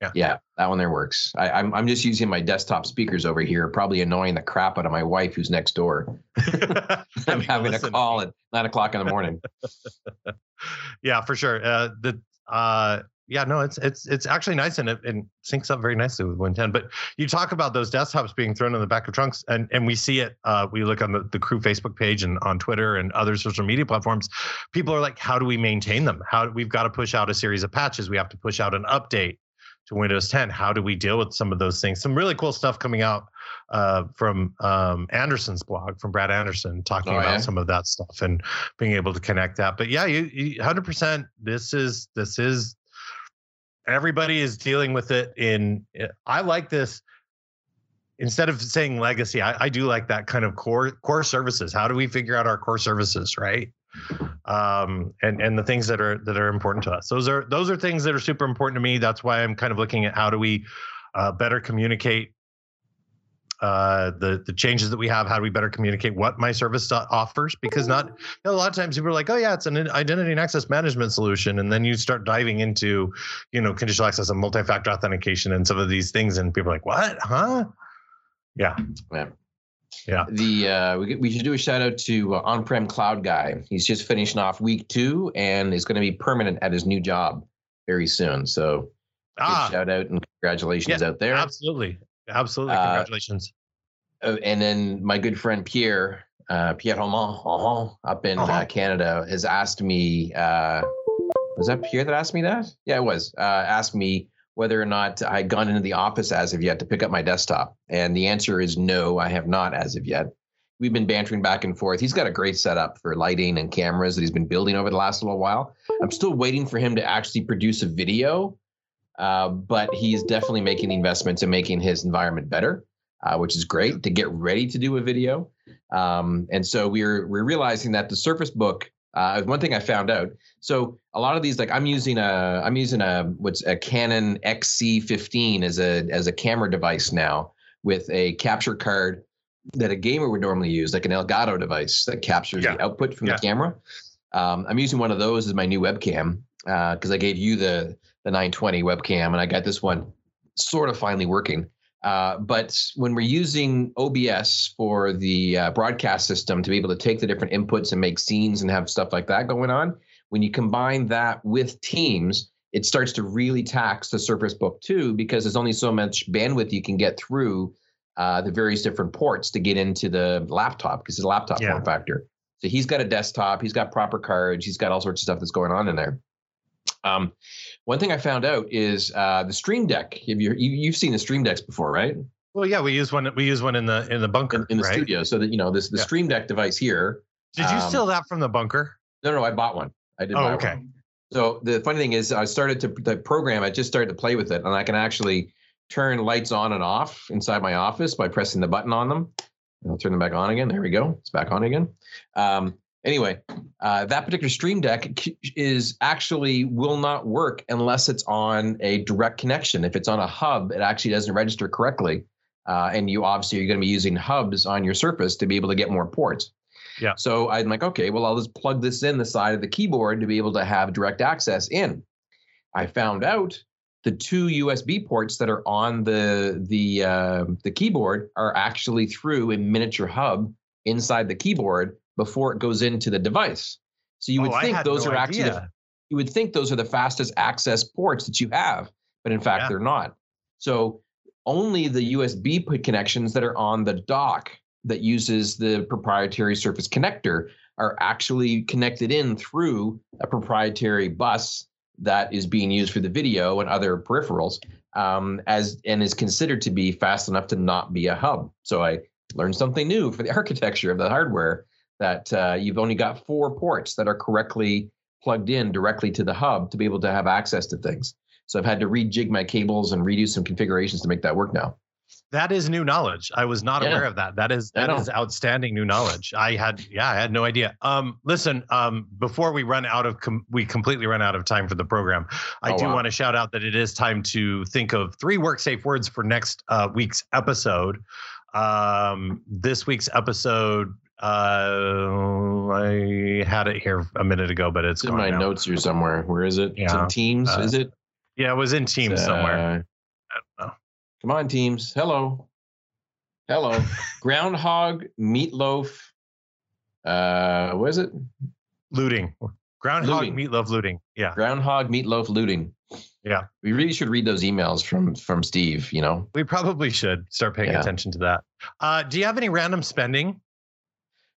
Yeah. Yeah, that one there works. I, am I'm, I'm just using my desktop speakers over here, probably annoying the crap out of my wife who's next door. I'm having a call at nine o'clock in the morning. yeah, for sure. Uh, the uh, yeah, no, it's it's it's actually nice and it, it syncs up very nicely with Win 10. But you talk about those desktops being thrown in the back of trunks, and and we see it. Uh, we look on the, the crew Facebook page and on Twitter and other social media platforms. People are like, how do we maintain them? How we've got to push out a series of patches. We have to push out an update to Windows 10. How do we deal with some of those things? Some really cool stuff coming out uh, from um, Anderson's blog, from Brad Anderson, talking oh, about yeah? some of that stuff and being able to connect that. But yeah, you, you 100%. This is this is everybody is dealing with it in i like this instead of saying legacy I, I, do like that kind of core core services how do we figure out our core services right um, and and the things that are that are important to us those are those are things that are super important to me that's why i'm kind of looking at how do we uh, better communicate uh, the the changes that we have. How do we better communicate what my service offers? Because not you know, a lot of times people are like, oh yeah, it's an identity and access management solution, and then you start diving into, you know, conditional access and multi-factor authentication and some of these things, and people are like, what? Huh? Yeah. Yeah. Yeah. The uh, we, we should do a shout out to uh, on-prem cloud guy. He's just finishing off week two and is going to be permanent at his new job very soon. So ah, shout out and congratulations yeah, out there. Absolutely. Absolutely. Uh, Congratulations. Uh, and then my good friend Pierre, uh, Pierre Roman, uh-huh, up in uh, uh-huh. uh, Canada, has asked me. Uh, was that Pierre that asked me that? Yeah, it was. Uh, asked me whether or not I had gone into the office as of yet to pick up my desktop, and the answer is no, I have not as of yet. We've been bantering back and forth. He's got a great setup for lighting and cameras that he's been building over the last little while. I'm still waiting for him to actually produce a video uh, but he's definitely making investments and making his environment better, uh, which is great to get ready to do a video. Um, and so we're we're realizing that the Surface Book. Uh, one thing I found out. So a lot of these, like I'm using a I'm using a what's a Canon XC15 as a as a camera device now with a capture card that a gamer would normally use, like an Elgato device that captures yeah. the output from yeah. the camera. Um, I'm using one of those as my new webcam because uh, I gave you the the 920 webcam, and I got this one sort of finally working. Uh, but when we're using OBS for the uh, broadcast system to be able to take the different inputs and make scenes and have stuff like that going on, when you combine that with Teams, it starts to really tax the Surface Book 2 because there's only so much bandwidth you can get through uh, the various different ports to get into the laptop because it's a laptop yeah. form factor. So he's got a desktop, he's got proper cards, he's got all sorts of stuff that's going on in there. Um, one thing I found out is uh, the Stream Deck. Have you, you have seen the Stream Decks before, right? Well, yeah, we use one. We use one in the in the bunker in, in the right? studio. So that you know this the Yeah. Stream Deck device here. Did you Um, steal that from the bunker? No, no, I bought one. I did. Oh, okay. One. So the funny thing is, I started to the program. I just started to play with it, and I can actually turn lights on and off inside my office by pressing the button on them. And I'll turn them back on again. There we go. It's back on again. Um, anyway, uh, that particular Stream Deck is actually will not work unless it's on a direct connection. If it's on a hub, it actually doesn't register correctly. Uh, and you obviously are going to be using hubs on your Surface to be able to get more ports. Yeah. So I'm like, okay, well, I'll just plug this in the side of the keyboard to be able to have direct access in. I found out the two USB ports that are on the the uh, the keyboard are actually through a miniature hub inside the keyboard before it goes into the device. So you would Oh, think those no are actually the, you would think those are the fastest access ports that you have, but in fact Yeah. they're not. So only the USB put connections that are on the dock that uses the proprietary Surface connector are actually connected in through a proprietary bus that is being used for the video and other peripherals um, as and is considered to be fast enough to not be a hub. So I learned something new for the architecture of the hardware that uh, you've only got four ports that are correctly plugged in directly to the hub to be able to have access to things. So I've had to rejig my cables and redo some configurations to make that work now. That is new knowledge. I was not Yeah. aware of that. That is that is outstanding new knowledge. I had yeah, I had no idea. Um, listen, um, before we run out of com- we completely run out of time for the program. I Oh, do wow. want to shout out that it is time to think of three work safe words for next uh, week's episode. Um, this week's episode, uh, I had it here a minute ago, but it's It's in my now. notes here somewhere. Where is it? It's Yeah. in Teams, Uh, is it? Yeah, it was in Teams Uh, somewhere. I don't know. Come on, Teams. Hello. Hello. Groundhog, meatloaf. Uh, what is it? Looting, groundhog, Looting. meatloaf, looting. Yeah. Groundhog, meatloaf, looting. Yeah. We really should read those emails from from Steve. You know, We probably should start paying Yeah. attention to that. Uh, do you have any random spending?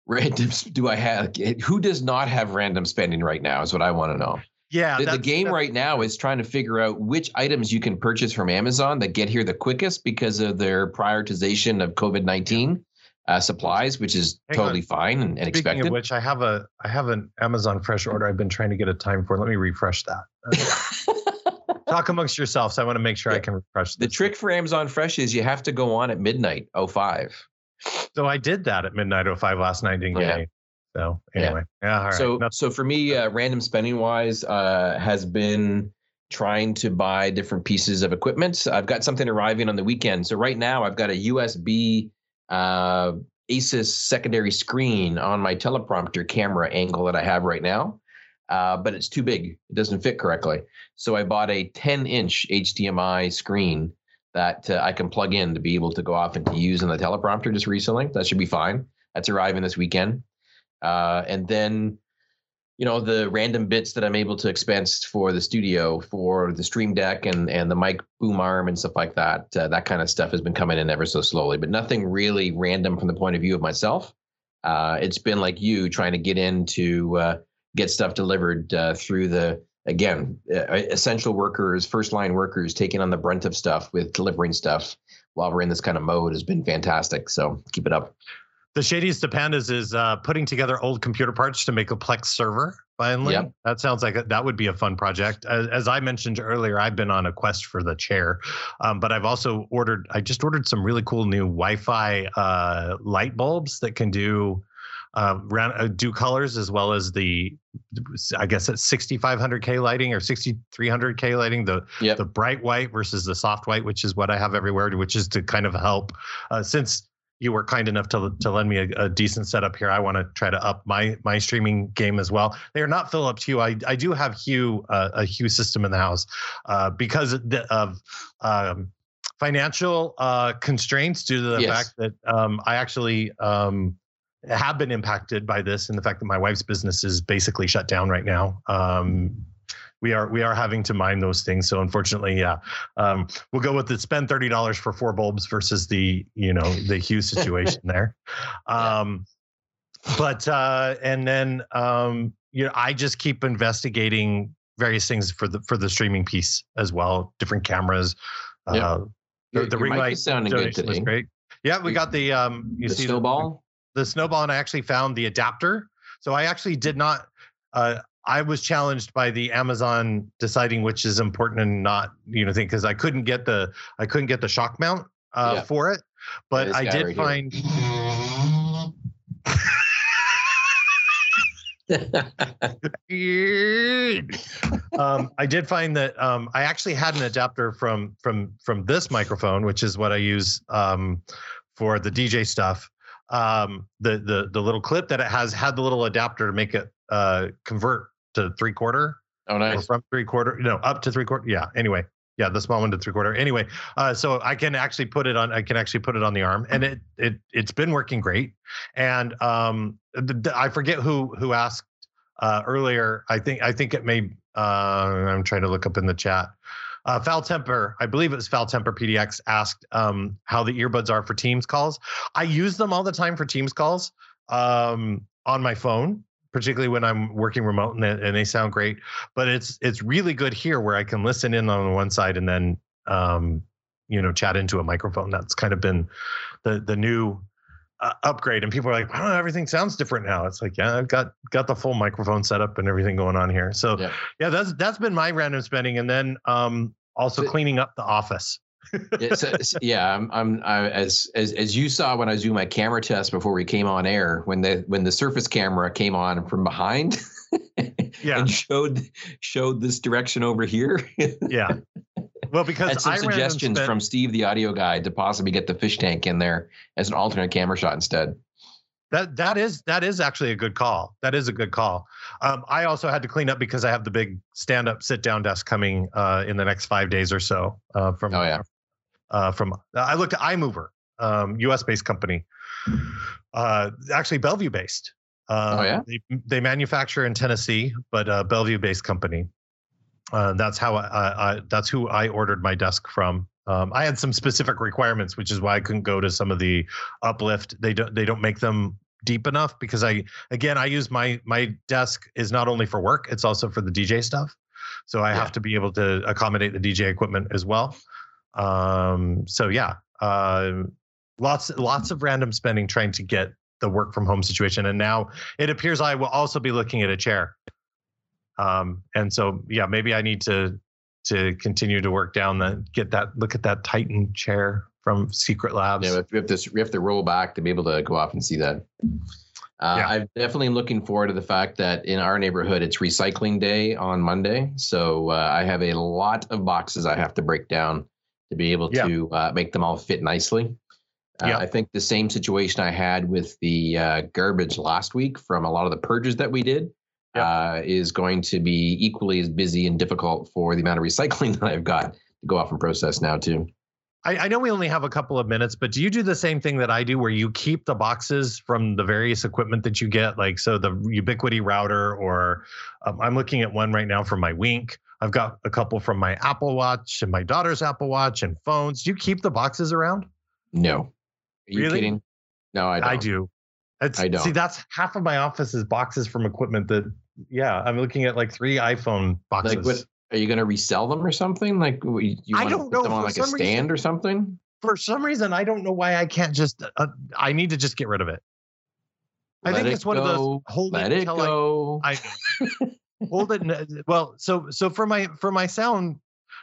Random. Do I have? Who does not have random spending right now? Is what I want to know. Yeah, the, the game right now is trying to figure out which items you can purchase from Amazon that get here the quickest because of their prioritization of COVID nineteen uh, supplies, which is Hang totally fine and, and Speaking expected. of which, I have a I have an Amazon Fresh order. I've been trying to get a time for. Let me refresh that. Uh, talk amongst yourselves. I want to make sure I can refresh. the this. trick for Amazon Fresh is you have to go on at midnight. Oh five. So I did that at midnight 05 last night. Didn't Yeah. So anyway, yeah. all right. So That's- so for me, uh, random spending wise uh, has been trying to buy different pieces of equipment. I've got something arriving on the weekend. So right now I've got a USB uh, Asus secondary screen on my teleprompter camera angle that I have right now. Uh, but it's too big. It doesn't fit correctly. So I bought a 10 inch HDMI screen that uh, I can plug in to be able to go off and to use in the teleprompter just recently. That should be fine. That's arriving this weekend. Uh, and then, you know, the random bits that I'm able to expense for the studio, for the Stream Deck and and the mic boom arm and stuff like that. Uh, that kind of stuff has been coming in ever so slowly, but nothing really random from the point of view of myself. Uh, it's been like you trying to get in to uh, get stuff delivered uh, through the again uh, essential workers, first line workers taking on the brunt of stuff with delivering stuff while we're in this kind of mode has been fantastic. So keep it up. the Shadiest of Pandas is uh, putting together old computer parts to make a Plex server. Finally, Yep. that sounds like a, that would be a fun project. As, as I mentioned earlier, I've been on a quest for the chair, um, but I've also ordered. I just ordered some really cool new Wi-Fi uh, light bulbs that can do uh, round, uh, do colors as well as the, I guess it's 6500K lighting or 6300K lighting. The Yep. the bright white versus the soft white, which is what I have everywhere, which is to kind of help. Uh, since you were kind enough to to lend me a, a decent setup here, I want to try to up my my streaming game as well. They are not Philips Hue. I I do have Hue uh, a Hue system in the house uh, because of of um, financial uh, constraints due to the Yes. fact that um, I actually. Um, have been impacted by this and the fact that my wife's business is basically shut down right now. Um, we are we are having to mine those things. So unfortunately, yeah, um, we'll go with the spend thirty dollars for four bulbs versus the you know the Hue situation there. Um, but uh, and then um, you know, I just keep investigating various things for the for the streaming piece as well, different cameras. Yeah. Uh, the, the ring light sounding good was today. great. Yeah, we got the um, you the see the- snowball. The snowball and I actually found the adapter. So I actually did not uh I was challenged by the Amazon deciding which is important and not, you know, thing because I couldn't get the I couldn't get the shock mount uh Yeah. for it. But I did right find um, I did find that um, I actually had an adapter from from from this microphone, which is what I use um, for the DJ stuff. Um, the the the little clip that it has had the little adapter to make it uh, convert to three quarter oh, nice. from three quarter, no, up to three quarter. Yeah. Anyway, yeah, the small one to three quarter. Anyway, uh, so I can actually put it on. I can actually put it on the arm, and it it it's been working great. And um, the, the- I forget who who asked uh, earlier. I think I think it may. Uh, I'm trying to look up in the chat. Uh, Foul Temper, I believe it was Foul Temper PDX asked um, how the earbuds are for Teams calls. I use them all the time for Teams calls um, on my phone, particularly when I'm working remote, and they, and they sound great. But it's it's really good here where I can listen in on one side and then um, you know chat into a microphone. That's kind of been the the new upgrade. And people are like, "Wow, everything sounds different now." It's like, yeah, I've got got the full microphone setup and everything going on here. So Yeah. yeah, that's that's been my random spending, and then um, also So- cleaning up the office. yeah, so, yeah, I'm, I'm I, as as as you saw when I was doing my camera test before we came on air, when the when the Surface camera came on from behind, Yeah. and showed showed this direction over here. Yeah. Well, because Had some I suggestions spent- from Steve, the audio guy, to possibly get the fish tank in there as an alternate camera shot instead. That that is that is actually a good call. That is a good call. Um, I also had to clean up because I have the big stand up sit down desk coming uh, in the next five days or so. Uh, from Oh, yeah. uh, from I looked at iMovR, um, U.S. based company, uh, actually Bellevue based. Oh, yeah? they, they manufacture in Tennessee, but uh, Bellevue based company. Uh, that's how I, I, I that's who I ordered my desk from. Um, I had some specific requirements, which is why I couldn't go to some of the uplift. They don't they don't make them deep enough because I again I use my my desk is not only for work, it's also for the DJ stuff. So I Yeah. have to be able to accommodate the DJ equipment as well. Um, so yeah, uh, lots lots of random spending trying to get the work from home situation, and now it appears I will also be looking at a chair. Um, and so yeah, maybe I need to to continue to work down the get that look at that Titan chair from Secretlabs. Yeah, we have to we have to roll back to be able to go off and see that. Uh, Yeah. I'm definitely looking forward to the fact that in our neighborhood it's recycling day on Monday, so uh, I have a lot of boxes I have to break down to be able Yeah. to uh, make them all fit nicely. Uh, Yeah. I think the same situation I had with the uh, garbage last week from a lot of the purges that we did uh, is going to be equally as busy and difficult for the amount of recycling that I've got to go off and process now too. I, I know we only have a couple of minutes, but do you do the same thing that I do where you keep the boxes from the various equipment that you get? Like, so the Ubiquiti router, or um, I'm looking at one right now from my Wink. I've got a couple from my Apple Watch and my daughter's Apple Watch and phones. Do you keep the boxes around? No, are you Really? kidding? No, I don't. I do. It's, I don't. See, that's half of my office is boxes from equipment that, yeah, I'm looking at like three iPhone boxes. Like, what are you going to resell them or something? Like, you, want to don't put know, them on for like a stand reason- or something? For some reason, I don't know why I can't just, uh, I need to just get rid of it. I Let think it it's one of those go, hold Let it it until I go. I hold it. Well, so so for my for my sound,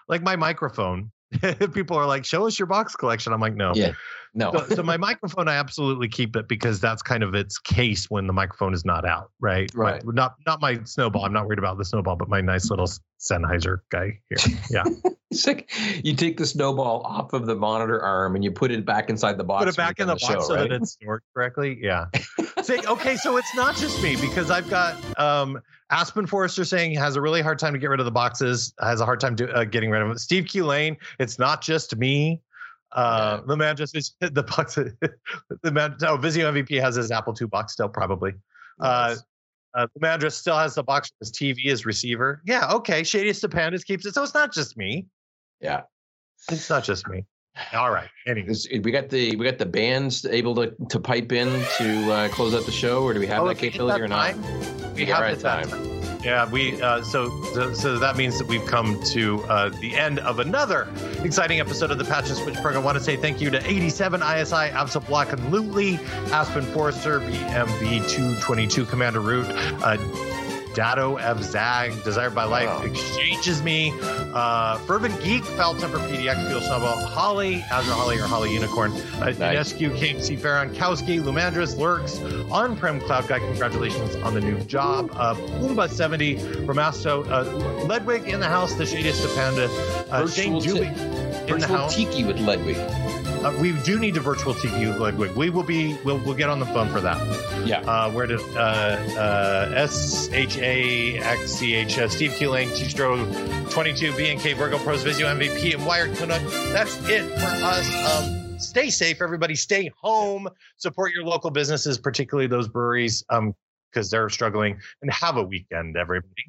like my microphone, people are like, "Show us your box collection." I'm like, "No." Yeah. No. So, so my microphone, I absolutely keep it because that's kind of its case when the microphone is not out, right? My- Right. not not my snowball. I'm not worried about the snowball, but my nice little Sennheiser guy here. Yeah. It's like you take the snowball off of the monitor arm and you put it back inside the box. Put it back in the done box show, so right? that it's stored correctly. Yeah. Say, okay, so it's not just me because I've got um, Aspen Forrester saying he has a really hard time to get rid of the boxes, has a hard time to, uh, getting rid of them. Steve Q Lane, it's not just me. Uh, The man just is the box. the man, oh, Visio MVP has his Apple II box still, probably. Uh, Yes. Uh, the man just still has the box for his TV as receiver. Yeah, okay. Of Pandas keeps it. So it's not just me. yeah. It's not just me. All right. Anyway, we got the we got the bands able to to pipe in to uh, close out the show, or do we have Oh, that we capability that or not? time, we Yeah, have right hit time. time. Yeah, we uh, so, so so that means that we've come to uh, the end of another exciting episode of the Patch and Switch program. I want to say thank you to 87 ISI, Absa Block and Lutely, Aspen Forester, BMB 222 Commander Root, uh, Dado Ev Zag, Desired by Life. Exchanges Me, uh, Fervent Geek, Foul Temper PDX, Fuel Snowball, Holly, Azure Holly or Holly Unicorn, uh, Nice. Inescu, KC Farron, Kowski, Lumandris, Lurks, on-prem cloud guy. Congratulations on the new job. Uh, Pumbaa 70, Ramasto, uh, Ledwig in the house, the shadiest of Panda, uh, Shane Virtual Dewey in the house. tiki with Ledwig. Uh, we do need to virtual TQ Ludwig. We will be. We'll we'll get on the phone for that. Yeah. Uh, where did uh, uh, S H A X C H uh, Steve Keeling, T Stro, 22 BNK Virgo Pros Visio MVP and Wired Canuck. That's it for us. Um, stay safe, everybody. Stay home. Support your local businesses, particularly those breweries, um, because they're struggling. And have a weekend, everybody.